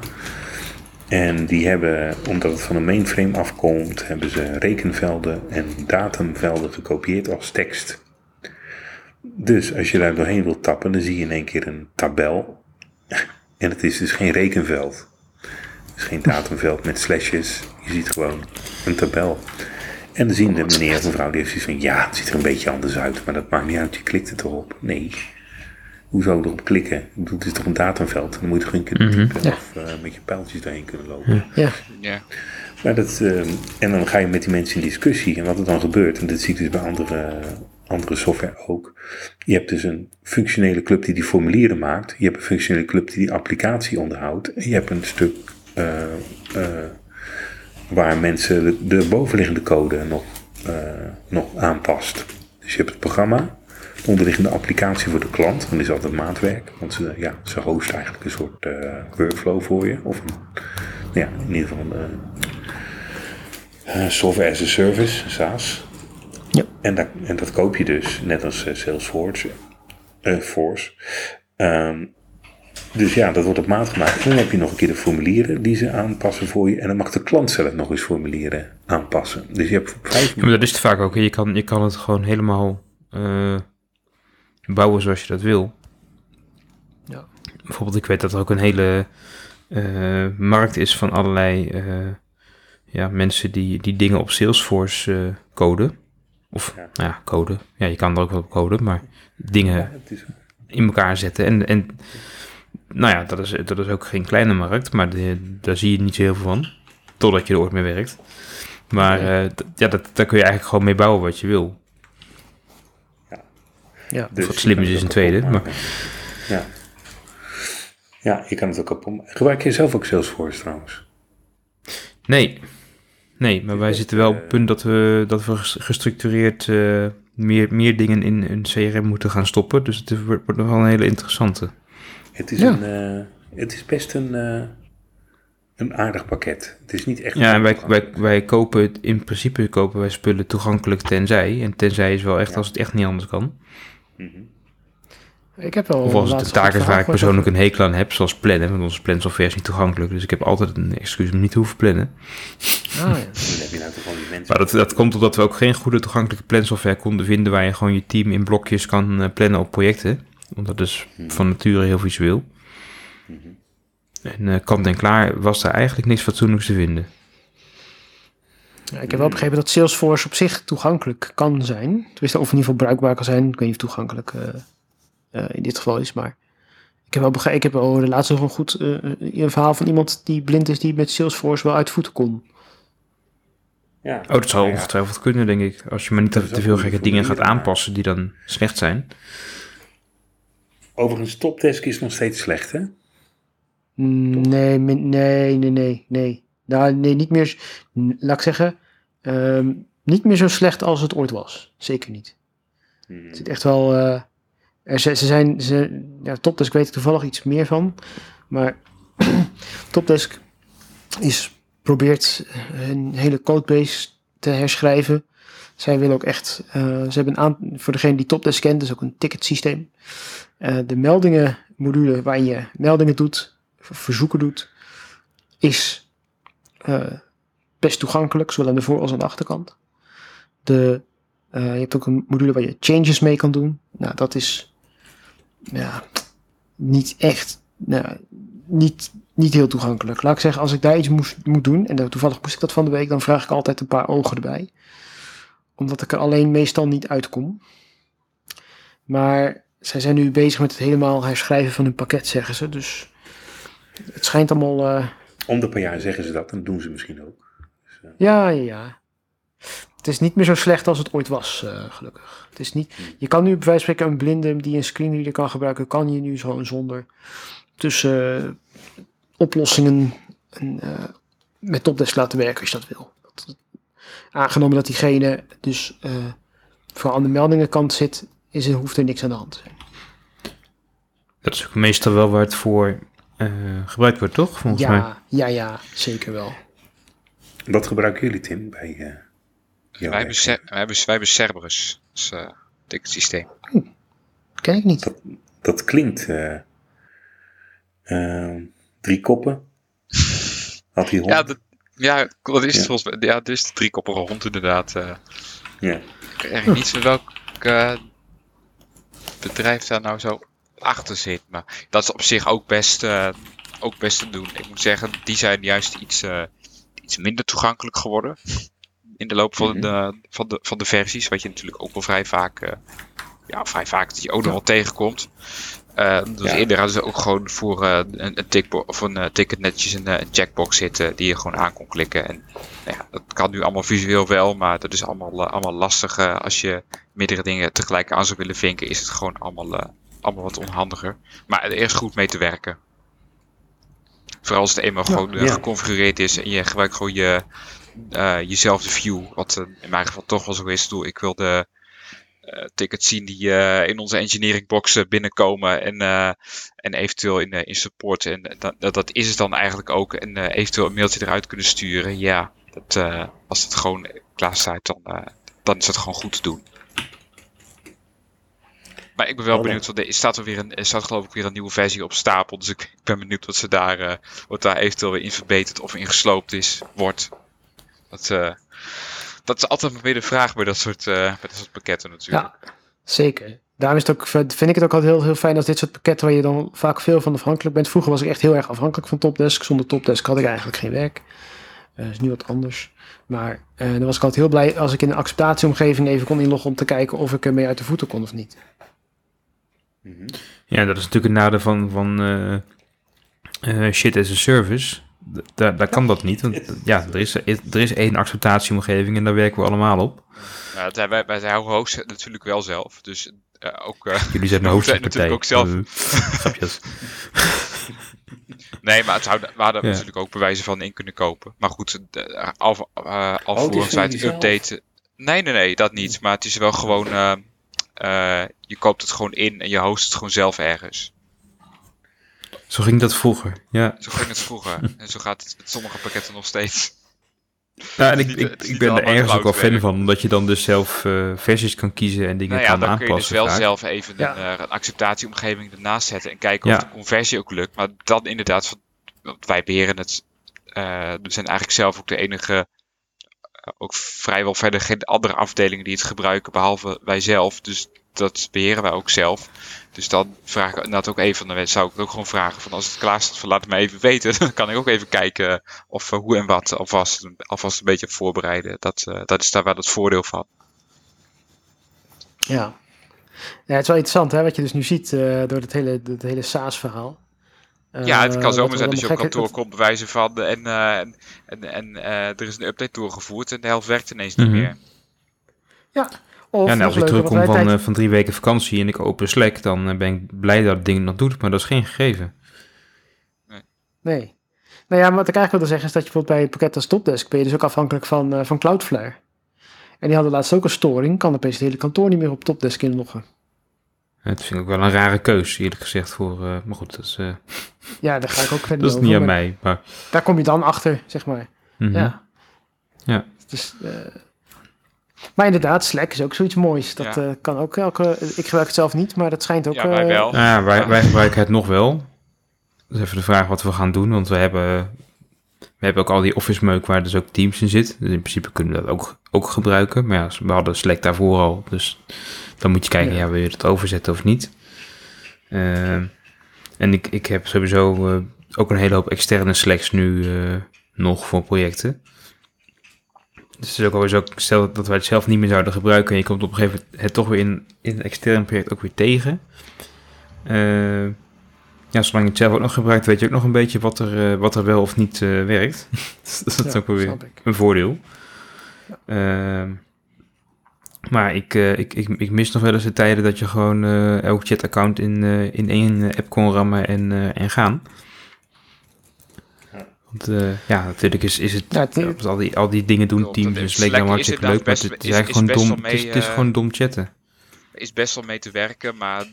En die hebben, omdat het van een mainframe afkomt, hebben ze rekenvelden en datumvelden gekopieerd als tekst. Dus als je daar doorheen wilt tappen, dan zie je in één keer een tabel. En het is dus geen rekenveld. Het is geen datumveld met slashes. Je ziet gewoon een tabel. En dan zien de meneer of mevrouw die heeft zoiets van, ja, het ziet er een beetje anders uit, maar dat maakt niet uit, je klikt er toch op. Nee. Hoezo erop klikken? Ik bedoel, het is toch een datumveld? Dan moet je toch in kunnen Mhm. typen Ja. of eh, met je pijltjes daarheen kunnen lopen. Ja, Ja. Maar dat, eh, en dan ga je met die mensen in discussie. En wat er dan gebeurt, en dat zie ik dus bij andere, andere software ook. Je hebt dus een functionele club die die formulieren maakt. Je hebt een functionele club die die applicatie onderhoudt. En je hebt een stuk eh, eh, waar mensen de, de bovenliggende code nog, eh, nog aanpast. Dus je hebt het programma, de onderliggende applicatie voor de klant. Dat is altijd maatwerk, want ze, ja, ze hosten eigenlijk een soort eh, workflow voor je. Of een, ja, in ieder geval een eh, software as a service, SaaS. Ja. En, dat, en dat koop je dus, net als Salesforce. Force. Ehm, dus ja, dat wordt op maat gemaakt. En dan heb je nog een keer de formulieren die ze aanpassen voor je. En dan mag de klant zelf nog eens formulieren aanpassen. Dus je hebt vijf Ja, maar dat is het vaak ook. Je kan, je kan het gewoon helemaal eh, bouwen zoals je dat wil. Ja. Bijvoorbeeld, ik weet dat er ook een hele eh, markt is van allerlei eh, ja, mensen die, die dingen op Salesforce eh, coden. Of, Ja. nou ja, coden. Ja, je kan er ook wel op coden, maar dingen Ja, het is, in elkaar zetten. En, en nou ja, dat is, dat is ook geen kleine markt, maar de- daar zie je niet zo heel veel van. Totdat je er ooit mee werkt. Maar eh, d- ja, dat, daar kun je eigenlijk gewoon mee bouwen wat je wil. ja. dus wat slim is, is een tweede, maken. Ja. ja, je kan het ook kapot maken. Gebruik je zelf ook Salesforce trouwens? Nee, nee maar wij best, zitten wel op eh, het punt dat we, dat we ges- gestructureerd eh, meer, meer dingen in een CRM moeten gaan stoppen. Dus het wordt nog wel een hele interessante. Het is, Ja. een, eh, het is best een, eh, een aardig pakket. Het is niet echt... Ja, en wij, wij, wij kopen het, in principe kopen wij spullen toegankelijk tenzij. En tenzij is wel echt Ja. als het echt niet anders kan. Mhm. Ik heb wel Of als het een taak is waar ik persoonlijk een hekel aan heb, zoals plannen. Want onze plansoftware is niet toegankelijk. Dus ik heb altijd een excuus om niet te hoeven plannen. Ah, ja. Dan heb je nou toch van die mensen... Maar dat, dat komt omdat we ook geen goede toegankelijke plansoftware konden vinden... waar je gewoon je team in blokjes kan eh, plannen op projecten. Want dat is van nature heel visueel. En eh, kant en klaar was daar eigenlijk niks fatsoenlijks te vinden. Ja, ik heb wel begrepen dat Salesforce op zich toegankelijk kan zijn. Tenminste, of in ieder geval bruikbaar kan zijn. Ik weet niet of toegankelijk eh, eh, in dit geval is, maar... Ik heb wel begrepen, ik heb wel de laatste nog een goed eh, een verhaal van iemand die blind is, die met Salesforce wel uit voeten kon. Ja. Oh, dat ja, ongetwijfeld kunnen, denk ik. Als je maar niet te veel gekke dingen gaat aanpassen die dan slecht zijn. Overigens, Topdesk is nog steeds slecht, hè? Mm, Nee, nee, nee, nee, nee. Nou, nee, niet meer, laat ik zeggen, ehm, niet meer zo slecht als het ooit was. Zeker niet. Mhm. Het zit echt wel, eh, er, ze, ze zijn, ze, ja, Topdesk weet ik toevallig iets meer van, maar Topdesk is, probeert een hele codebase te herschrijven. Zij willen ook echt, eh, ze hebben een voor degene die Topdesk kent, dus ook een ticketsysteem. Eh, de meldingen module waarin je meldingen doet, verzoeken doet, is eh, best toegankelijk, zowel aan de voor- als aan de achterkant. De, je hebt ook een module waar je changes mee kan doen. Nou, dat is ja, niet echt, nou, niet, niet heel toegankelijk. Laat ik zeggen, als ik daar iets moest, moet doen, en toevallig moest ik dat van de week, dan vraag ik altijd een paar ogen erbij. Omdat ik er alleen meestal niet uitkom. Maar zij zijn nu bezig met het helemaal herschrijven van hun pakket, zeggen ze. Dus het schijnt allemaal. eh, Om de paar jaar zeggen ze dat, en doen ze misschien ook. ja, ja, ja. Het is niet meer zo slecht als het ooit was, eh, gelukkig. Het is niet, je kan nu bij wijze van spreken een blinde die een screenreader kan gebruiken, kan je nu gewoon zonder tussen eh, oplossingen en, eh, met Topdesk laten werken als je dat wil. Dat- aangenomen dat diegene dus eh, vooral aan de meldingenkant zit, is er, hoeft er niks aan de hand te zijn. Dat is ook meestal wel waar het voor eh, gebruikt wordt, toch? Volgens mij. Ja, ja, ja, zeker wel. Wat gebruiken jullie, Tim, bij eh jouw Wij hebben, wij hebben, wij hebben Cerberus als eh ticketsysteem. Ken ik niet. Dat klinkt... drie koppen. Had hij hond? Ja, dat, ja, dat is het volgens mij. Ja, is de driekoppige hond inderdaad. eh. Ja. ik weet eigenlijk niet zo welk eh, bedrijf daar nou zo achter zit. Maar dat is op zich ook best, eh, ook best te doen. Ik moet zeggen, die zijn juist iets, iets minder toegankelijk geworden. in de loop van, Mhm. de, van, de, van de versies. Wat je natuurlijk ook wel vrij vaak, ja, vrij vaak dat je ook nog wel tegenkomt. Eh, dus Ja. eerder hadden ze ook gewoon voor eh, een, een, tickbo- of een eh, ticket netjes een, een checkbox zitten die je gewoon aan kon klikken. En nou ja, dat kan nu allemaal visueel wel, maar dat is allemaal, allemaal lastig. als je meerdere dingen tegelijk aan zou willen vinken, is het gewoon allemaal, allemaal wat onhandiger. Maar er is goed mee te werken. Vooral als het eenmaal Ja. gewoon geconfigureerd is en je gebruikt gewoon je, eh, jezelfde view. Wat in mijn geval toch wel zo is. Ik bedoel, Ik wil de tickets zien die eh, in onze engineering box eh, binnenkomen en, eh, en eventueel in, eh, in support. En dat, dat, is het dan eigenlijk ook. En eh, eventueel een mailtje eruit kunnen sturen. Ja, dat, eh, als het gewoon klaar staat, dan, eh, dan is het gewoon goed te doen. Maar ik ben wel benieuwd, want er staat, er, weer een, er staat geloof ik weer een nieuwe versie op stapel. Dus ik, ben benieuwd wat, ze daar, eh, wat daar eventueel weer in verbeterd of in gesloopt is, wordt. Dat, eh, dat is altijd weer de vraag bij dat soort, eh, bij dat soort pakketten natuurlijk. Ja, zeker. Daarom is het ook, vind ik het ook altijd heel, heel fijn als dit soort pakketten waar je dan vaak veel van afhankelijk bent. Vroeger was ik echt heel erg afhankelijk van Topdesk. Zonder Topdesk had ik eigenlijk geen werk. Eh, is nu wat anders. Maar eh, dan was ik altijd heel blij als ik in een acceptatieomgeving even kon inloggen om te kijken of ik ermee uit de voeten kon of niet. Mhm. Ja, dat is natuurlijk een nadeel van, van eh, eh, shit as a service. Daar, daar kan dat niet. Want ja, er is, er is één acceptatieomgeving en daar werken we allemaal op. Ja, wij, wij zijn host natuurlijk wel zelf. Dus eh, ook. eh, Jullie zijn de hoofdpartij. natuurlijk ook zelf. Eh, grapjes. nee, maar het zou, we hadden Ja. natuurlijk ook bewijzen van in kunnen kopen. Maar goed, uh, al, uh, alvorens wij het updaten. Nee, nee, nee, dat niet. Maar het is wel gewoon. je koopt het gewoon in en je host het gewoon zelf ergens. Zo ging dat vroeger. Ja. Zo ging het vroeger. en zo gaat het met sommige pakketten nog steeds. Ja, en ik, niet- ik, ik ben er ergens ook wel fan van, omdat je dan dus zelf eh, versies kan kiezen en dingen Nou ja, kan dan kun je dus aanpassen. wel vaak. zelf even Ja. een, eh, een acceptatieomgeving ernaast zetten en kijken Ja. of de conversie ook lukt. Maar dan inderdaad, van- want wij beheren het. eh, we zijn eigenlijk zelf ook de enige, ook vrijwel verder geen andere afdelingen die het gebruiken, behalve wij zelf. Dus dat beheren wij ook zelf. Dus dan vraag ik inderdaad ook even, dan zou ik het ook gewoon vragen van als het klaar staat, van laat het me even weten. Dan kan ik ook even kijken of eh, hoe en wat alvast, alvast een beetje voorbereiden. Dat, eh, dat is daar wel het voordeel van. Ja. ja, het is wel interessant hè, wat je dus nu ziet eh, door het hele, het hele SaaS-verhaal. Ja, het kan zomaar zijn dat je op kantoor komt bewijzen van en, eh, en, en, en eh, er is een update doorgevoerd en de helft werkt ineens niet Mhm. meer. Of, Ja, nou, als ik terugkom van, tijd- eh, van drie weken vakantie en ik open Slack, dan eh, ben ik blij dat het ding dat doet, maar dat is geen gegeven. Nee. Nou ja, maar wat ik eigenlijk wilde zeggen is dat je bijvoorbeeld bij het pakket als Topdesk ben je dus ook afhankelijk van, eh, van Cloudflare. En die hadden laatst ook een storing, kan opeens het hele kantoor niet meer op Topdesk inloggen. Het vind ik ook wel een rare keus, eerlijk gezegd. Voor, maar goed, dat is, Ja, daar ga ik ook verder dat is over, niet aan mij. Maar, Daar kom je dan achter, zeg maar. mhm. Ja. Ja. Dus, eh, maar inderdaad, Slack is ook zoiets moois. Dat Ja. eh, kan ook elke... Ik gebruik het zelf niet, maar dat schijnt ook... Ja, wij eh, wel. Nou ja, wij, wij gebruiken het nog wel. Dat is even de vraag wat we gaan doen, want we hebben, we hebben ook al die office meuk waar dus ook Teams in zit. Dus in principe kunnen we dat ook, ook gebruiken. Maar ja, we hadden Slack daarvoor al, dus dan moet je kijken, Ja. ja. wil je het overzetten of niet. Eh, en ik, ik heb sowieso eh, ook een hele hoop externe Slacks nu eh, nog voor projecten. Dus het is ook alweer zo, stel dat wij het zelf niet meer zouden gebruiken en je komt op een gegeven moment het toch weer in, in een extern project ook weer tegen. Eh, ja, zolang je het zelf ook nog gebruikt, weet je ook nog een beetje wat er, eh, wat er wel of niet eh, werkt. dus dat is ja, ook wel weer een voordeel. Ehm, maar ik, ik, ik, ik mis nog wel eens de tijden dat je gewoon elk chataccount in, in één app kon rammen en, en gaan. Ja. Want eh, ja, natuurlijk is, is het, Ja, al, die, al die dingen doen, Teams Slack, Slack dan hartstikke leuk, maar inderdaad het, best- is is- eigenlijk is gewoon best dom, het is, het is eh, gewoon dom chatten. Er is best wel mee te werken, maar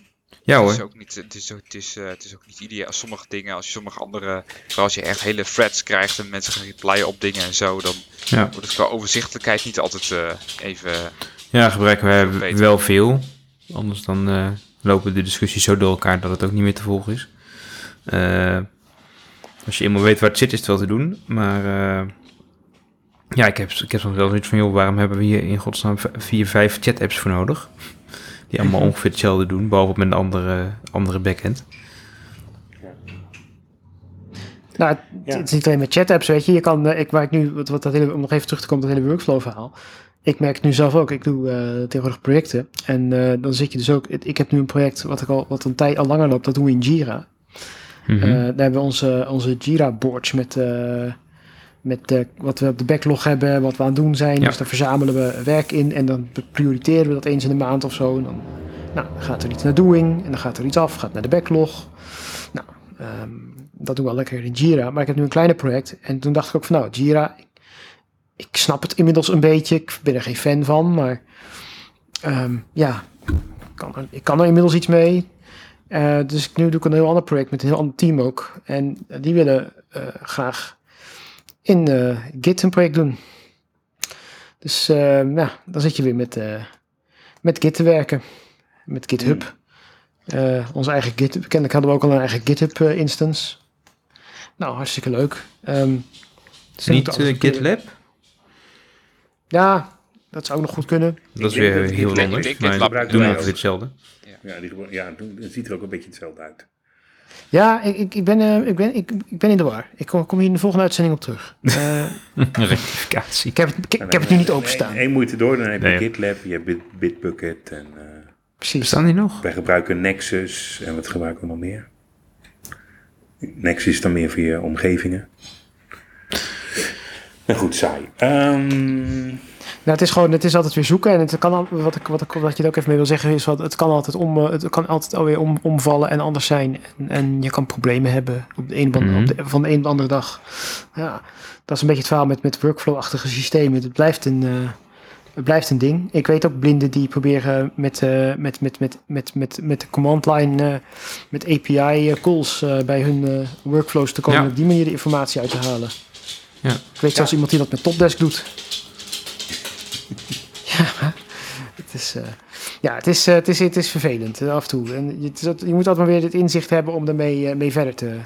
Ja het is hoor, ook niet, het is ook, het is, eh, het is ook niet ideaal. Als sommige dingen, als je sommige andere, vooral als je echt hele threads krijgt en mensen gaan replyen op dingen en zo, dan ja. wordt het qua overzichtelijkheid niet altijd eh, even... Ja, gebruiken Veel we wel veel. Anders dan eh, lopen de discussies zo door elkaar dat het ook niet meer te volgen is. Als je eenmaal weet waar het zit, is het wel te doen. Maar eh, ja, ik heb, ik heb soms wel zoiets van, joh, waarom hebben we hier in godsnaam vier, vijf chat-apps voor nodig? Die allemaal ongeveer hetzelfde doen, behalve met een andere, andere backend. Nou, het, Ja. het is niet alleen met chat-apps, weet je. Je kan, eh, ik merk nu, wat, wat dat hele, om nog even terug te komen op dat hele workflow-verhaal. Ik merk nu zelf ook, ik doe eh, tegenwoordig projecten. En eh, dan zit je dus ook, ik heb nu een project wat, ik al, wat een tijd al langer loopt, dat doen we in Jira. Eh, daar hebben we onze, onze Jira-boards met, eh, met eh, wat we op de backlog hebben, wat we aan het doen zijn. Ja. Dus daar verzamelen we werk in en dan prioriteren we dat eens in de maand of zo. En dan, nou, gaat er iets naar doing en dan gaat er iets af, gaat naar de backlog. Nou, ehm, dat doen we al lekker in Jira. Maar ik heb nu een kleiner project en toen dacht ik ook van nou, Jira, ik, ik snap het inmiddels een beetje. Ik ben er geen fan van, maar ehm, ja, ik kan, er, ik kan er inmiddels iets mee. Eh, dus nu doe ik een heel ander project met een heel ander team ook. En die willen eh, graag in eh, Git een project doen. Dus ja, dan zit je weer met, met Git te werken. Met GitHub. Eh, onze eigen Git. Kennelijk hadden we ook al een eigen GitHub instance. Nou, hartstikke leuk. Ehm, ze Niet GitLab? Ja, dat zou ook nog goed kunnen. Dat is weer dat heel GitLab- anders. Maar GitLab doen ongeveer hetzelfde. Ja, die, ja, het ziet er ook een beetje hetzelfde uit. Ja, ik, ik, ik, ben, eh, ik, ben, ik, ik ben in de war. Ik kom, kom hier in de volgende uitzending op terug. Eh, Rectificatie. ik, heb het, ik, ik heb het nu niet openstaan. Eén moeite door, dan heb je Nee. GitLab, je hebt Bit- Bitbucket en eh, Precies. Bestaan die nog? wij gebruiken Nexus en wat gebruiken we nog meer? Nexus is dan meer voor je omgevingen. Nou goed, saai. Ehm, Nou, het is gewoon, het is altijd weer zoeken. En het kan, al- wat, ik, wat, ik, wat je er ook even mee wil zeggen is, wat, het kan altijd, om, eh, het kan altijd alweer om, omvallen en anders zijn. En, en je kan problemen hebben op de een, of andere- Mhm. op de, van de een op de andere dag. Ja, dat is een beetje het verhaal met, met workflow-achtige systemen. Het blijft een, eh, het blijft een ding. Ik weet ook blinden die proberen met, eh, met, met, met, met, met, met de command line, eh, met API calls eh, bij hun eh, workflows te komen. Ja. Op die manier de informatie uit te halen. Ja. Ik weet zelfs iemand die dat met Topdesk doet. Ja, het is, eh, ja, het is, eh, het is, het is vervelend eh, af en toe. En je, dat- je moet altijd maar weer het inzicht hebben om ermee eh, mee verder te...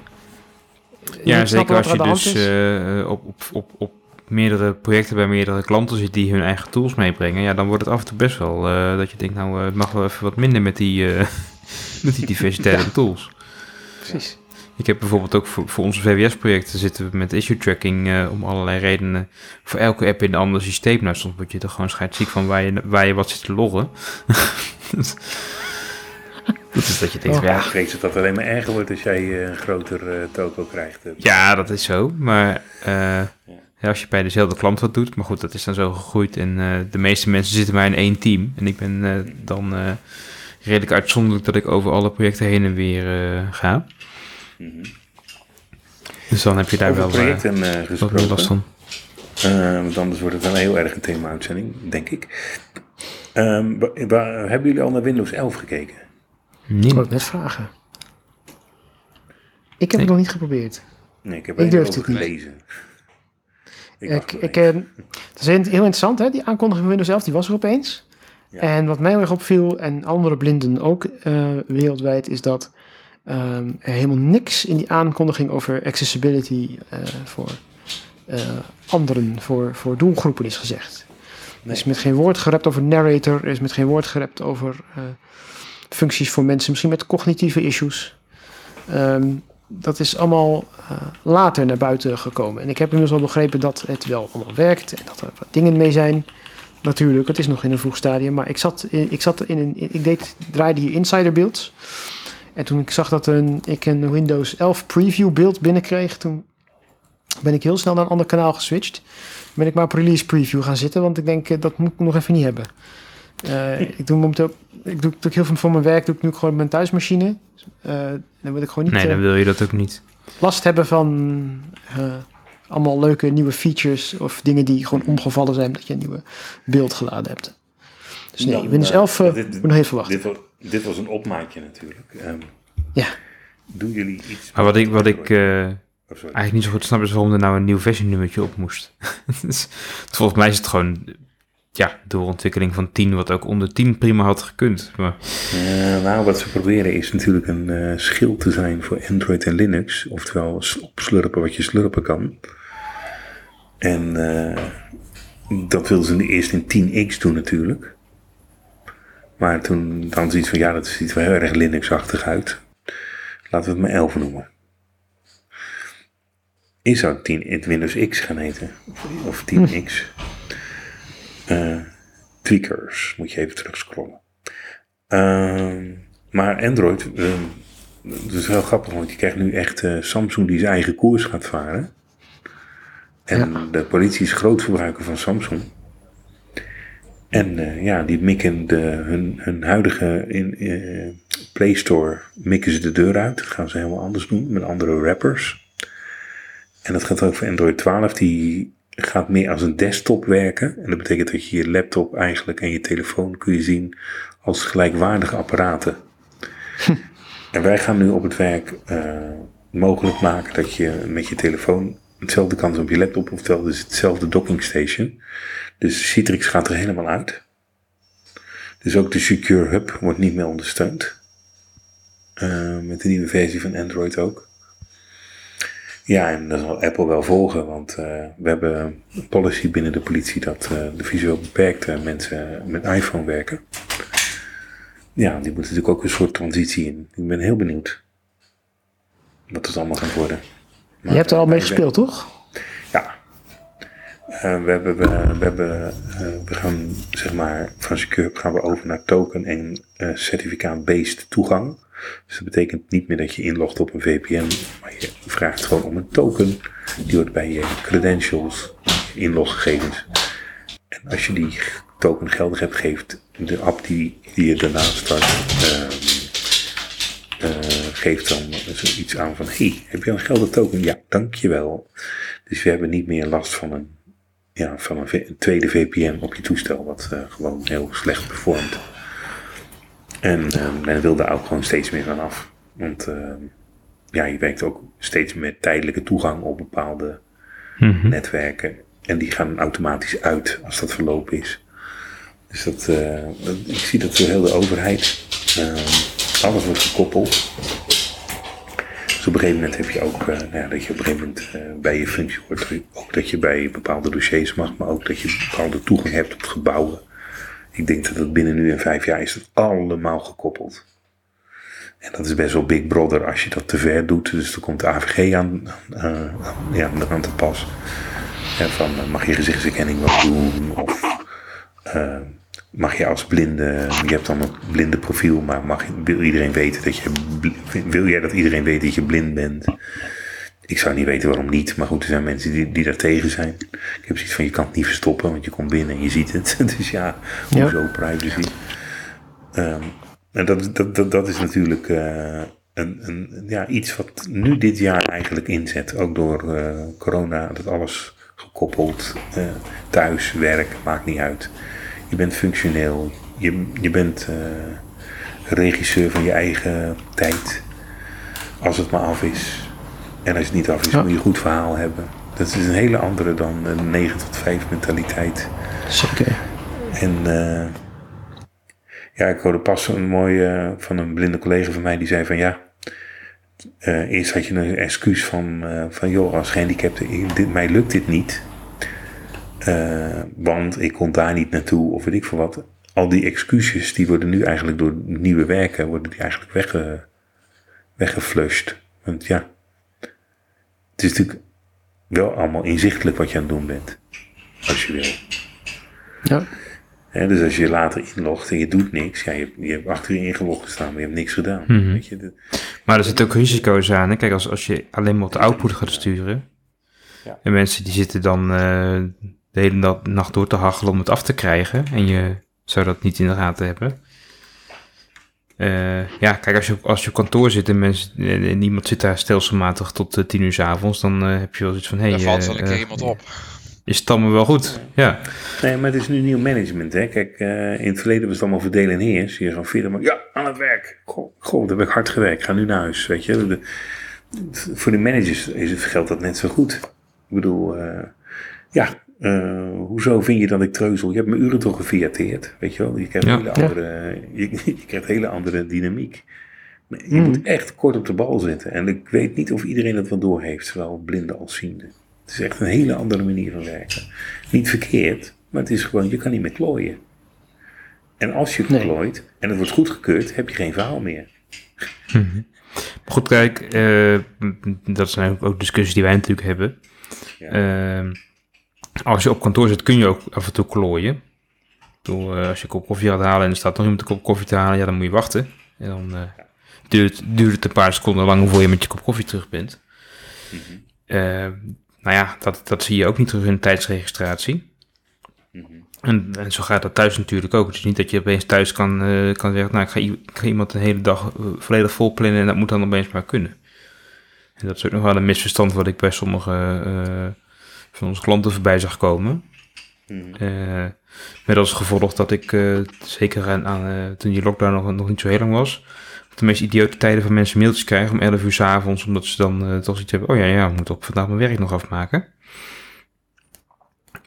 Ja, zeker als je dus eh, op, op, op, op meerdere projecten bij meerdere klanten zit die hun eigen tools meebrengen. Ja, dan wordt het af en toe best wel eh, dat je denkt, nou, eh, het mag wel even wat minder met die, eh, met die diversiteit tools. Precies. Ik heb bijvoorbeeld ook voor, voor onze VWS-projecten zitten we met issue tracking eh, om allerlei redenen voor elke app in een ander systeem. Nou, soms word je er gewoon scheidsziek van waar je, waar je wat zit te loggen. dat is dat je denkt, Oh. ja, ik vrees dat dat alleen maar erger wordt als jij eh, een groter eh, toko krijgt. Ja, dat is zo. Maar eh, ja, als je bij dezelfde klant wat doet, maar goed, dat is dan zo gegroeid. En eh, de meeste mensen zitten bij in één team. En ik ben eh, dan eh, redelijk uitzonderlijk dat ik over alle projecten heen en weer eh, Mhm. Dus dan heb je daar Over wel eh, projecten eh, wat meer gesproken. last van. Eh, want anders wordt het wel heel erg een thema-uitzending, denk ik. Ehm, wa- hebben jullie al naar Windows 11 gekeken? Ik Nee. het net vragen. Ik heb Nee. het nog niet geprobeerd. Nee, ik heb Ik er durf het niet. gelezen. Ik, Ik, ik, even. eh, het is heel interessant, hè? die aankondiging van Windows 11, die was er opeens. Ja. En wat mij heel erg opviel, en andere blinden ook eh, wereldwijd, is dat er helemaal niks in die aankondiging over accessibility eh, voor eh, anderen, voor, voor doelgroepen is gezegd. Er is met geen woord gerept over narrator, er is met geen woord gerept over eh, functies voor mensen, misschien met cognitieve issues. Ehm, dat is allemaal later naar buiten gekomen. En ik heb inmiddels al begrepen dat het wel allemaal werkt en dat er wat dingen mee zijn. Natuurlijk, het is nog in een vroeg stadium, maar ik zat, in, ik zat in een, ik deed, draaide hier insider builds. En toen ik zag dat een, ik een Windows 11 preview beeld binnenkreeg, toen ben ik heel snel naar een ander kanaal geswitcht. Ben ik maar op release preview gaan zitten, want ik denk, eh, dat moet ik nog even niet hebben. Eh, ik doe momenteel, ik doe, doe ik heel veel van mijn werk, doe ik nu gewoon op mijn thuismachine. Eh, dan wil ik gewoon niet Nee, dan wil je dat ook niet. last hebben van eh, allemaal leuke nieuwe features of dingen die gewoon omgevallen zijn dat je een nieuwe beeld geladen hebt. Dus nee, Dan, Windows eh, 11 uh, dit- moet nog even wachten. Dit dit was een opmaatje natuurlijk. Ehm, Ja. Doen jullie iets... Maar wat ik, wat ik eh, Oh, eigenlijk niet zo goed snap is waarom er nou een nieuw versienummertje op moest. Dus volgens mij is het gewoon ja, doorontwikkeling van 10, wat ook onder 10 prima had gekund. Maar Eh, nou, wat ze proberen is natuurlijk een eh schild te zijn voor Android en Linux. Oftewel opslurpen wat je slurpen kan. En eh, dat wilden ze eerst in 10x doen natuurlijk. Maar toen dan zoiets van, ja, dat ziet wel heel erg Linux-achtig uit. Laten we het maar 11 noemen. is zou 10, het Windows X gaan heten. Of, of 10X. Eh, tweakers. Moet je even terug scrollen. Ehm, maar Android, ehm, dat is heel grappig, want je krijgt nu echt eh, Samsung die zijn eigen koers gaat varen. En de politie is groot verbruiker van Samsung. En eh, ja, die mikken de, hun, hun huidige in, eh, Play Store mikken ze de deur uit. Dat gaan ze helemaal anders doen met andere rappers. En dat gaat ook voor Android 12. Die gaat meer als een desktop werken. En dat betekent dat je je laptop eigenlijk en je telefoon kun je zien als gelijkwaardige apparaten. En wij gaan nu op het werk eh, mogelijk maken dat je met je telefoon hetzelfde kan als op je laptop, oftewel dus hetzelfde docking station. Dus Citrix gaat er helemaal uit. Dus ook de Secure Hub wordt niet meer ondersteund. Eh, met de nieuwe versie van Android ook. Ja, en dat zal Apple wel volgen, want eh, we hebben een policy binnen de politie dat eh, de visueel beperkte mensen met iPhone werken. Ja, die moeten natuurlijk ook een soort transitie in. Ik ben heel benieuwd wat het allemaal gaat worden. Je hebt er al mee gespeeld, toch? ja. Eh, we, hebben, we, we, hebben, eh, we gaan zeg maar van Secure gaan we over naar token en eh, certificaat-based toegang. Dus dat betekent niet meer dat je inlogt op een VPN, maar je vraagt gewoon om een token. Die wordt bij je credentials, je inloggegevens. En als je die token geldig hebt, geeft de app die, die je daarna start, eh, geeft dan zoiets aan van, hey, heb je een geldig token? Ja, dankjewel. Dus we hebben niet meer last van een, ja, van een, tweede VPN op je toestel, wat eh, gewoon heel slecht performt. En eh, men wil daar ook gewoon steeds meer van af. Want ja, je werkt ook steeds met tijdelijke toegang op bepaalde netwerken. En die gaan automatisch uit als dat verlopen is. Dus dat, ik zie dat door heel de overheid. eh, alles wordt gekoppeld. Dus op een gegeven moment heb je ook eh, nou dat je op een gegeven moment eh, bij je functie wordt. Ook dat je bij bepaalde dossiers mag, maar ook dat je bepaalde toegang hebt tot gebouwen. Ik denk dat het binnen nu en vijf jaar is dat allemaal gekoppeld. En dat is best wel Big Brother als je dat te ver doet. Dus dan komt de AVG aan, aan- ja, aan te pas. En van mag je gezichtsherkenning wat doen? Of mag je als blinde, je hebt dan een blinde profiel, maar mag, wil iedereen weten dat je, wil jij dat iedereen weet dat je blind bent? Ik zou niet weten waarom niet, maar goed, er zijn mensen die, die daar tegen zijn. Ik heb zoiets van, je kan het niet verstoppen, want je komt binnen en je ziet het. Dus ja, Ja. hoezo privacy? Ehm, en dat, dat, dat, dat is natuurlijk eh, een, een, ja, iets wat nu dit jaar eigenlijk inzet. Ook door eh, corona, dat alles gekoppeld, eh, thuis, werk, maakt niet uit. Je bent functioneel, je, je bent eh, regisseur van je eigen tijd. Als het maar af is. En als het niet af is, Ja. moet je een goed verhaal hebben. Dat is een hele andere dan een 9 tot 5 mentaliteit. Zeker. En eh, ja, ik hoorde pas een mooie van een blinde collega van mij die zei van ja. eh, eerst had je een excuus van, van joh, als gehandicapte, dit, mij lukt dit niet. Eh, want ik kon daar niet naartoe of weet ik veel wat. Al die excuses die worden nu eigenlijk door nieuwe werken, worden die eigenlijk wegge, weggeflushed. Want ja, het is natuurlijk wel allemaal inzichtelijk wat je aan het doen bent. Als je wil. Ja. Dus als je later inlogt en je doet niks, ja, je, je hebt achter je ingelogd gestaan, maar je hebt niks gedaan. Mhm. Weet je, Maar er zitten ook risico's aan. Hè? Kijk, als, als je alleen maar op de output gaat sturen. Ja. En mensen die zitten dan eh, de hele na- nacht door te hachelen om het af te krijgen. En je zou dat niet in de gaten hebben. Eh, ja, kijk, als je, op- als je op kantoor zit en, mensen, en, en niemand zit daar stelselmatig tot eh, tien uur s avonds, dan eh, heb je wel zoiets van, hé, Daar hey, valt wel een keer eh, iemand op. is het allemaal wel goed? Ja. Nee, maar het is nu nieuw management. Hè? Kijk, eh, in het verleden was het allemaal verdelen en heers. Je vier, maar ja, aan het werk. Goh, goh, daar heb ik hard gewerkt. Ik ga nu naar huis. Weet je, de, voor de managers is het, geldt dat net zo goed. Ik bedoel, eh, ja, eh, hoezo vind je dat ik treuzel? Je hebt mijn uren toch gefiateerd, weet je wel? Je krijgt, Ja. hele Ja. andere, je, je krijgt hele andere dynamiek. Je Mhm. moet echt kort op de bal zitten. En ik weet niet of iedereen dat wel doorheeft, zowel blinden als zienden. Het is echt een hele andere manier van werken. Niet verkeerd, maar het is gewoon, je kan niet meer klooien. En als je Nee. klooit en het wordt goedgekeurd, heb je geen verhaal meer. Maar goed, kijk, eh, dat zijn ook discussies die wij natuurlijk hebben. Ja. Ehm, als je op kantoor zit, kun je ook af en toe klooien. Bedoel, eh, als je een kop koffie gaat halen en er staat nog iemand een kop koffie te halen, ja, dan moet je wachten. En dan eh, duurt, het- duurt het een paar seconden langer voor je met je kop koffie terug bent. Eh, nou ja, dat, dat zie je ook niet terug in de tijdsregistratie. Mhm. En, en zo gaat dat thuis natuurlijk ook. Het is niet dat je opeens thuis kan, kan zeggen, nou, ik ga, ik ga iemand de hele dag volledig vol plannen en dat moet dan opeens maar kunnen. En dat is ook nog wel een misverstand wat ik bij sommige van onze klanten voorbij zag komen. Mhm. Eh, met als gevolg dat ik, eh, zeker aan, aan, eh, toen die lockdown nog, nog niet zo heel lang was, op de meest idiote tijden van mensen mailtjes krijgen om 11 uur s avonds, omdat ze dan toch iets hebben, oh ja, ja, ik moet op vandaag mijn werk nog afmaken.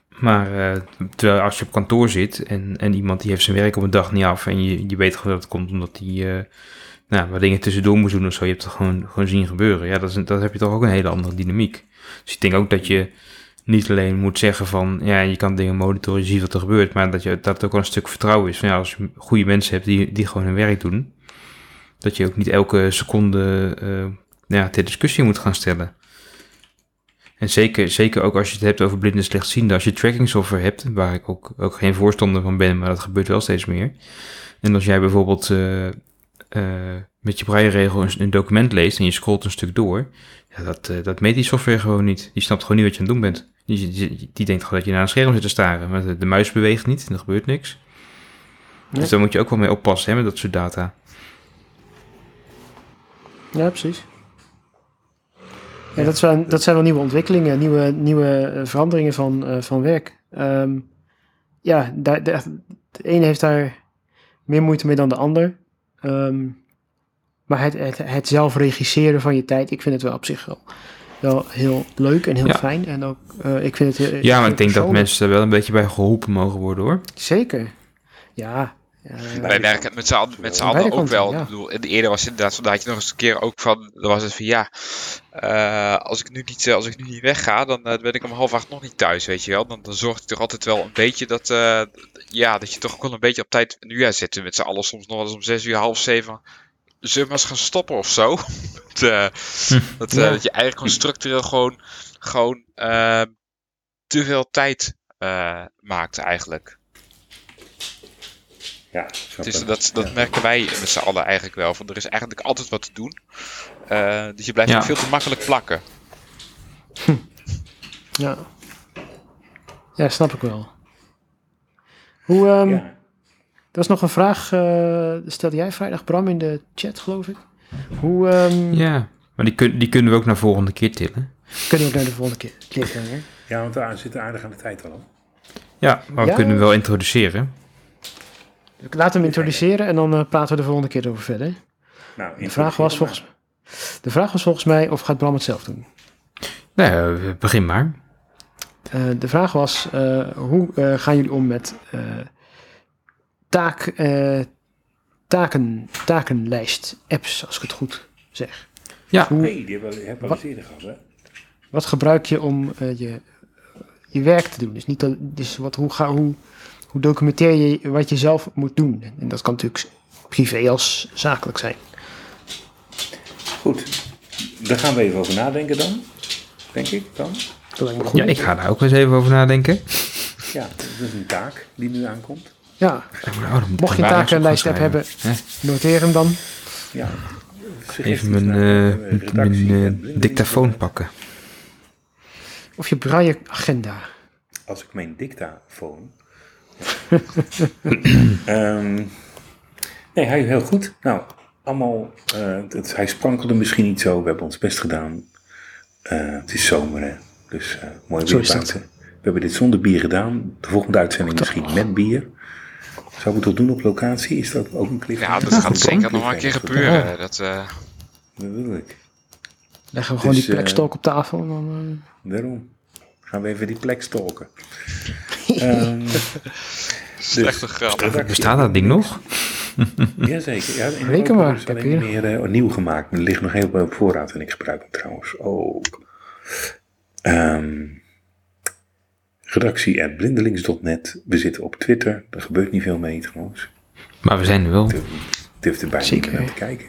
Maar terwijl als je op kantoor zit en, en iemand die heeft zijn werk op een dag niet af en je, je weet gewoon dat het komt omdat hij nou, wat dingen tussendoor moet doen of zo, je hebt het gewoon, gewoon zien gebeuren. Ja, dat, is, dat heb je toch ook een hele andere dynamiek. Dus ik denk ook dat je niet alleen moet zeggen van, ja, je kan dingen monitoren, je ziet wat er gebeurt, maar dat, je, dat ook wel een stuk vertrouwen is. Van, ja, als je goede mensen hebt die, die gewoon hun werk doen, dat je ook niet elke seconde eh, ja, ter discussie moet gaan stellen. En zeker, zeker ook als je het hebt over blinde slechtzienden, als je tracking software hebt, waar ik ook, ook geen voorstander van ben, maar dat gebeurt wel steeds meer. En als jij bijvoorbeeld eh, eh, met je brailleregel een, een document leest en je scrolt een stuk door, ja, dat, dat meet die software gewoon niet. Die snapt gewoon niet wat je aan het doen bent. Die, die, die denkt gewoon dat je naar een scherm zit te staren, maar de, de muis beweegt niet en er gebeurt niks. Dus daar moet je ook wel mee oppassen hè, met dat soort data. Ja, precies. Ja, dat, zijn, dat zijn wel nieuwe ontwikkelingen, nieuwe, nieuwe eh, veranderingen van, eh, van werk. Ehm, ja, daar, daar- de ene heeft daar meer moeite mee dan de ander. Ehm, maar het, het, het zelf regisseren van je tijd, ik vind het wel op zich wel, wel heel leuk en heel Ja. fijn. En ook, eh, ik vind het heel- Ja, maar ik denk dat mensen er wel een beetje bij geholpen mogen worden hoor. Zeker. Ja. Wij werken het met z'n allen, met ook wel. ja. Ik bedoel, eerder was het inderdaad zo, daar had je nog eens een keer ook van, dan was het van ja, eh, als, ik nu niet, eh, als ik nu niet wegga, dan ben ik om half acht nog niet thuis, weet je wel. Dan, dan zorgt het er altijd wel een beetje dat, eh, ja, dat je toch ook wel een beetje op tijd, nu ja, zitten we met z'n allen soms nog wel eens om zes uur, half zeven, zullen we eens gaan stoppen of zo? dat, eh, dat, eh, Ja. dat je eigenlijk gewoon structureel gewoon, gewoon eh, te veel tijd eh, maakt eigenlijk. Ja, Dus dat, dat Ja. merken wij met z'n allen eigenlijk wel. Van er is eigenlijk altijd wat te doen. Eh, dus je blijft Ja. veel te makkelijk plakken. Ja. Ja, snap ik wel. Hoe, ehm, Ja. Er was nog een vraag, eh, stelde jij vrijdag Bram in de chat, geloof ik. Hoe ehm, Ja, maar die, kun, die kunnen we ook naar volgende keer tillen. kunnen we ook naar de volgende keer klikken? Hè? ja, want we zitten aardig aan de tijd al. Ja, maar we Ja. kunnen hem wel introduceren. Ik laat hem introduceren en dan eh, praten we de volgende keer over verder. Nou, De vraag, was volgens, de vraag was volgens mij of gaat Bram het zelf doen. Nou, begin maar. Eh, de vraag was, eh, hoe eh, gaan jullie om met eh, taak, eh, taken, takenlijst apps, als ik het goed zeg? Ja. Hoe, die hebben we hebben eens eerder gehad, hè? Wat gebruik je om eh, je, je werk te doen? Dus, niet dat, dus wat, hoe, ga, hoe, hoe documenteer je wat je zelf moet doen? En dat kan natuurlijk privé als zakelijk zijn. Goed, daar gaan we even over nadenken dan. Denk ik dan. Dat lijkt me goed. Ja, ik ga daar ook eens even over nadenken. Ja, dat is een taak die nu aankomt. Ja, Oh, mocht je een takenlijst app hebben, opschrijven, noteer hem dan. Ja. Even mijn, eh, mijn eh, dictafoon pakken. Of je braille agenda. Als ik mijn dictafoon. Ehm, nee, hij heel goed. Nou, allemaal. eh, het, hij sprankelde misschien niet zo. We hebben ons best gedaan. Eh, het is zomer, hè? Dus eh mooi weer buiten. We hebben dit zonder bier gedaan. De volgende uitzending misschien met bier. Zou ik het doen op locatie? Is dat ook een cliff? Ja, dat gaat zeker nog een keer gebeuren. Dat, eh, Dat wil ik. Leggen we gewoon Dus, die eh, plekstok op tafel. En dan, eh, Daarom. Gaan we even die plek stalken. Ehm, slechte grap. redactie- Bestaat dat ding nog? Jazeker. Ja, in Europa maar, is ik heb hier- meer eh, nieuw gemaakt. Maar er ligt nog heel veel op voorraad en ik gebruik hem trouwens ook. Ehm redactie at blindelings.net. We zitten op Twitter. Er gebeurt niet veel mee trouwens. Maar we zijn er wel. Durf, er bijna Zeker. niet naar te kijken.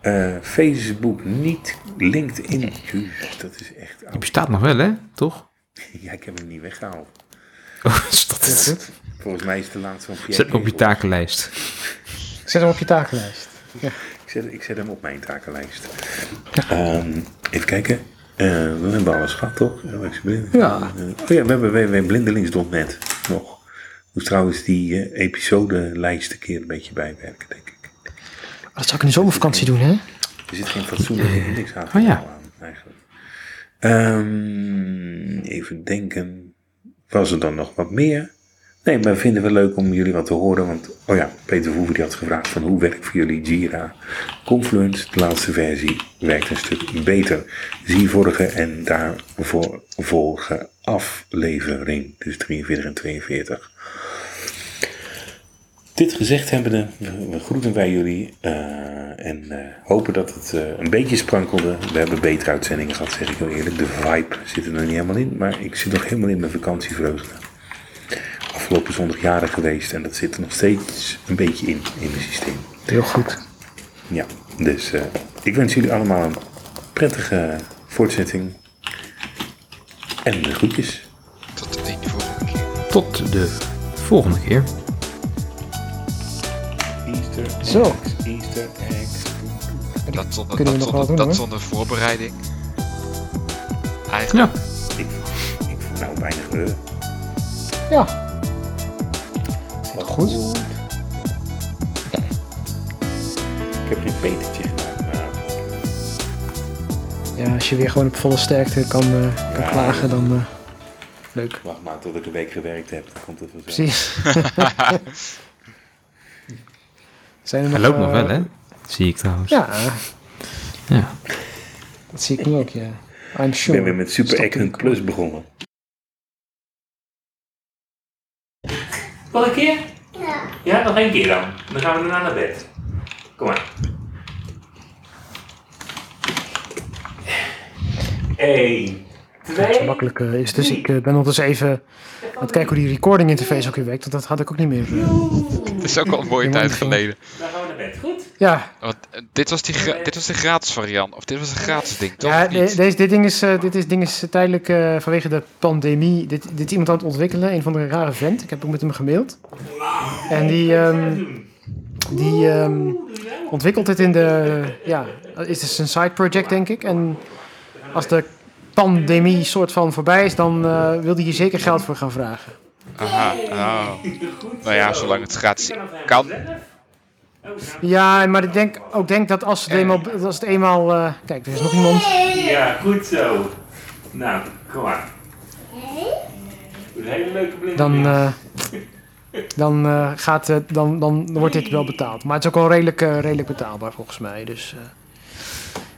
Eh, Facebook niet, LinkedIn. Jezus, dat is echt Die oud. bestaat nog wel, hè? Toch? Ja, ik heb hem niet weggehaald. Oh, is dat het? Volgens mij is de laatste van Zet hem op je takenlijst. Zet hem op je takenlijst. Ik zet, ik zet hem op mijn takenlijst. Ehm, even kijken. Eh, we hebben alles gehad, toch? Ja. Oh ja, we hebben www.blindelings.net nog. Moet trouwens die eh episodelijst een keer een beetje bijwerken, denk ik. Dat zou ik in de zomervakantie doen, hè? Er zit geen fatsoenlijke indexatie Oh ja. aan, eigenlijk. Ehm, even denken. Was er dan nog wat meer? Nee, maar we vinden het leuk om jullie wat te horen. Want, oh ja, Peter Verhoeven die had gevraagd van hoe werkt voor jullie Jira? Confluence, de laatste versie, werkt een stuk beter. Zie vorige en daarvoor vorige aflevering. Dus 43 en 42. Dit gezegd hebbende, we groeten wij jullie eh, en eh, hopen dat het eh, een beetje sprankelde. We hebben betere uitzendingen gehad, zeg ik heel eerlijk. De vibe zit er nog niet helemaal in, maar ik zit nog helemaal in mijn vakantievreugde. Afgelopen zondag jarig geweest en dat zit er nog steeds een beetje in, in mijn systeem. Heel goed. Ja, dus eh, ik wens jullie allemaal een prettige voortzetting. En de groetjes. Tot de volgende keer. Tot de volgende keer. Easter eggs, Zo. Easter eggs. Dat zonder, Kunnen we dat zonder, doen, dat hoor. zonder voorbereiding. Eigenlijk. Ja, Ik, ik voel nou weinig eh. Ja. Wat Goed. Ik heb geen petertje gedaan. maar Ja, als je weer gewoon op volle sterkte kan, eh, kan Ja. klagen, dan... eh, leuk. wacht maar tot ik een week gewerkt heb. Dan komt het wel zo. Precies. Zijn er hij loopt nog eh, wel, hè? Zie ik trouwens. Ja, Ja. dat zie ik nu ook, ja. I'm Ik sure. ben weer met Super Accent. Plus begonnen. Nog een keer? Ja. Ja, nog één keer dan. Dan gaan we daarna naar bed. Kom maar. Eén, Zo twee, makkelijk eh, is het. Dus ik eh, ben ondertussen even aan het kijken hoe die recording interface ook weer werkt. Want dat had ik ook niet meer. eh. Het is ook al een mooie tijd geleden. dan gaan we naar bed. Goed? Ja, Want eh, dit was, die dit was de gratis variant. Of dit was een gratis ding, toch? ja de- deze, dit ding is, eh, dit is, ding is tijdelijk eh, vanwege de pandemie. Dit, dit is iemand aan het ontwikkelen. Een van de rare vent. Ik heb ook met hem gemaild. En die, ehm, die ehm, ontwikkelt het in de... Ja, is dus een side project, denk ik. En als de pandemie soort van voorbij is, dan eh, wil hij hier zeker geld voor gaan vragen. Aha, oh. Nou ja, zolang het gratis kan. Ja, maar ik denk ook denk dat als het eenmaal... Als het eenmaal eh, kijk, er is nog iemand. Ja, goed zo. Nou, kom maar. Een hele leuke blinde Dan, eh, dan, eh, gaat, eh, dan, dan wordt dit wel betaald. Maar het is ook wel redelijk, redelijk betaalbaar volgens mij. Dus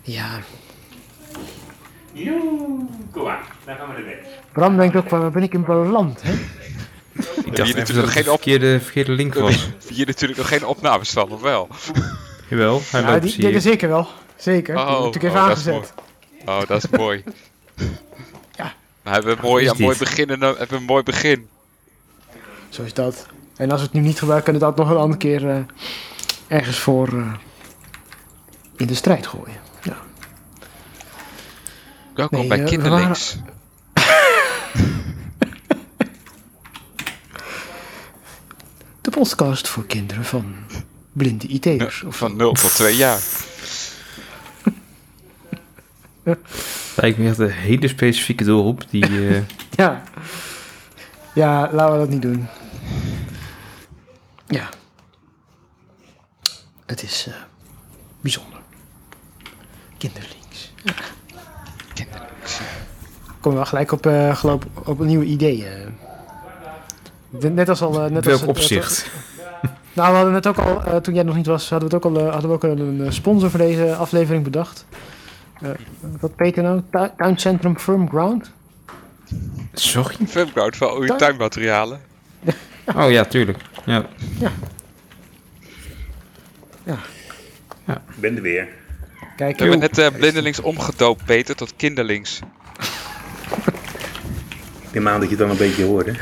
ja. Joe, kom maar. Dan gaan we bed. Bram denkt ook, waar ben ik in beland? Hè? Ik dacht natuurlijk dat geen de op- verkeerde, verkeerde link was. Hier natuurlijk nog geen opnames van, of wel? Jawel, hij Ja, loopt, die, die, zeker wel. Zeker. die heb ik natuurlijk even oh, dat is aangezet. mooi. Oh, dat is mooi. Ja. Nou, hebben we een mooi, een mooi begin en dan hebben we een mooi begin. Zo is dat. En als we het nu niet gebruiken, kunnen we dat nog een andere keer eh, ergens voor eh, in de strijd gooien. Ja. Welkom Nee, bij eh, we Kinderlinks. De podcast voor kinderen van blinde IT'ers. Of Van 0 tot 2 jaar. Lijkt me echt een hele specifieke doelgroep die... eh, Ja. Ja, laten we dat niet doen. Ja. Het is eh, bijzonder. Kinderlinks. Kinderlinks. Komen we wel gelijk op, eh, geloof, op nieuwe ideeën. Net als al... eh, net als welk het- opzicht? nou, we hadden net ook al, eh, toen jij nog niet was, hadden we, het ook al, eh, hadden we ook al een eh, sponsor voor deze aflevering bedacht. Eh, wat Peter nou? Tu- Tuincentrum Firm Ground? Sorry? Van al uw Tuin- tuinmaterialen. Oh ja, tuurlijk. Ja. Ik ben er weer. Kijk, We hebben net eh, blindelings omgedoopt, Peter, tot kinderlinks. Ik neem aan dat je het dan een beetje hoorde.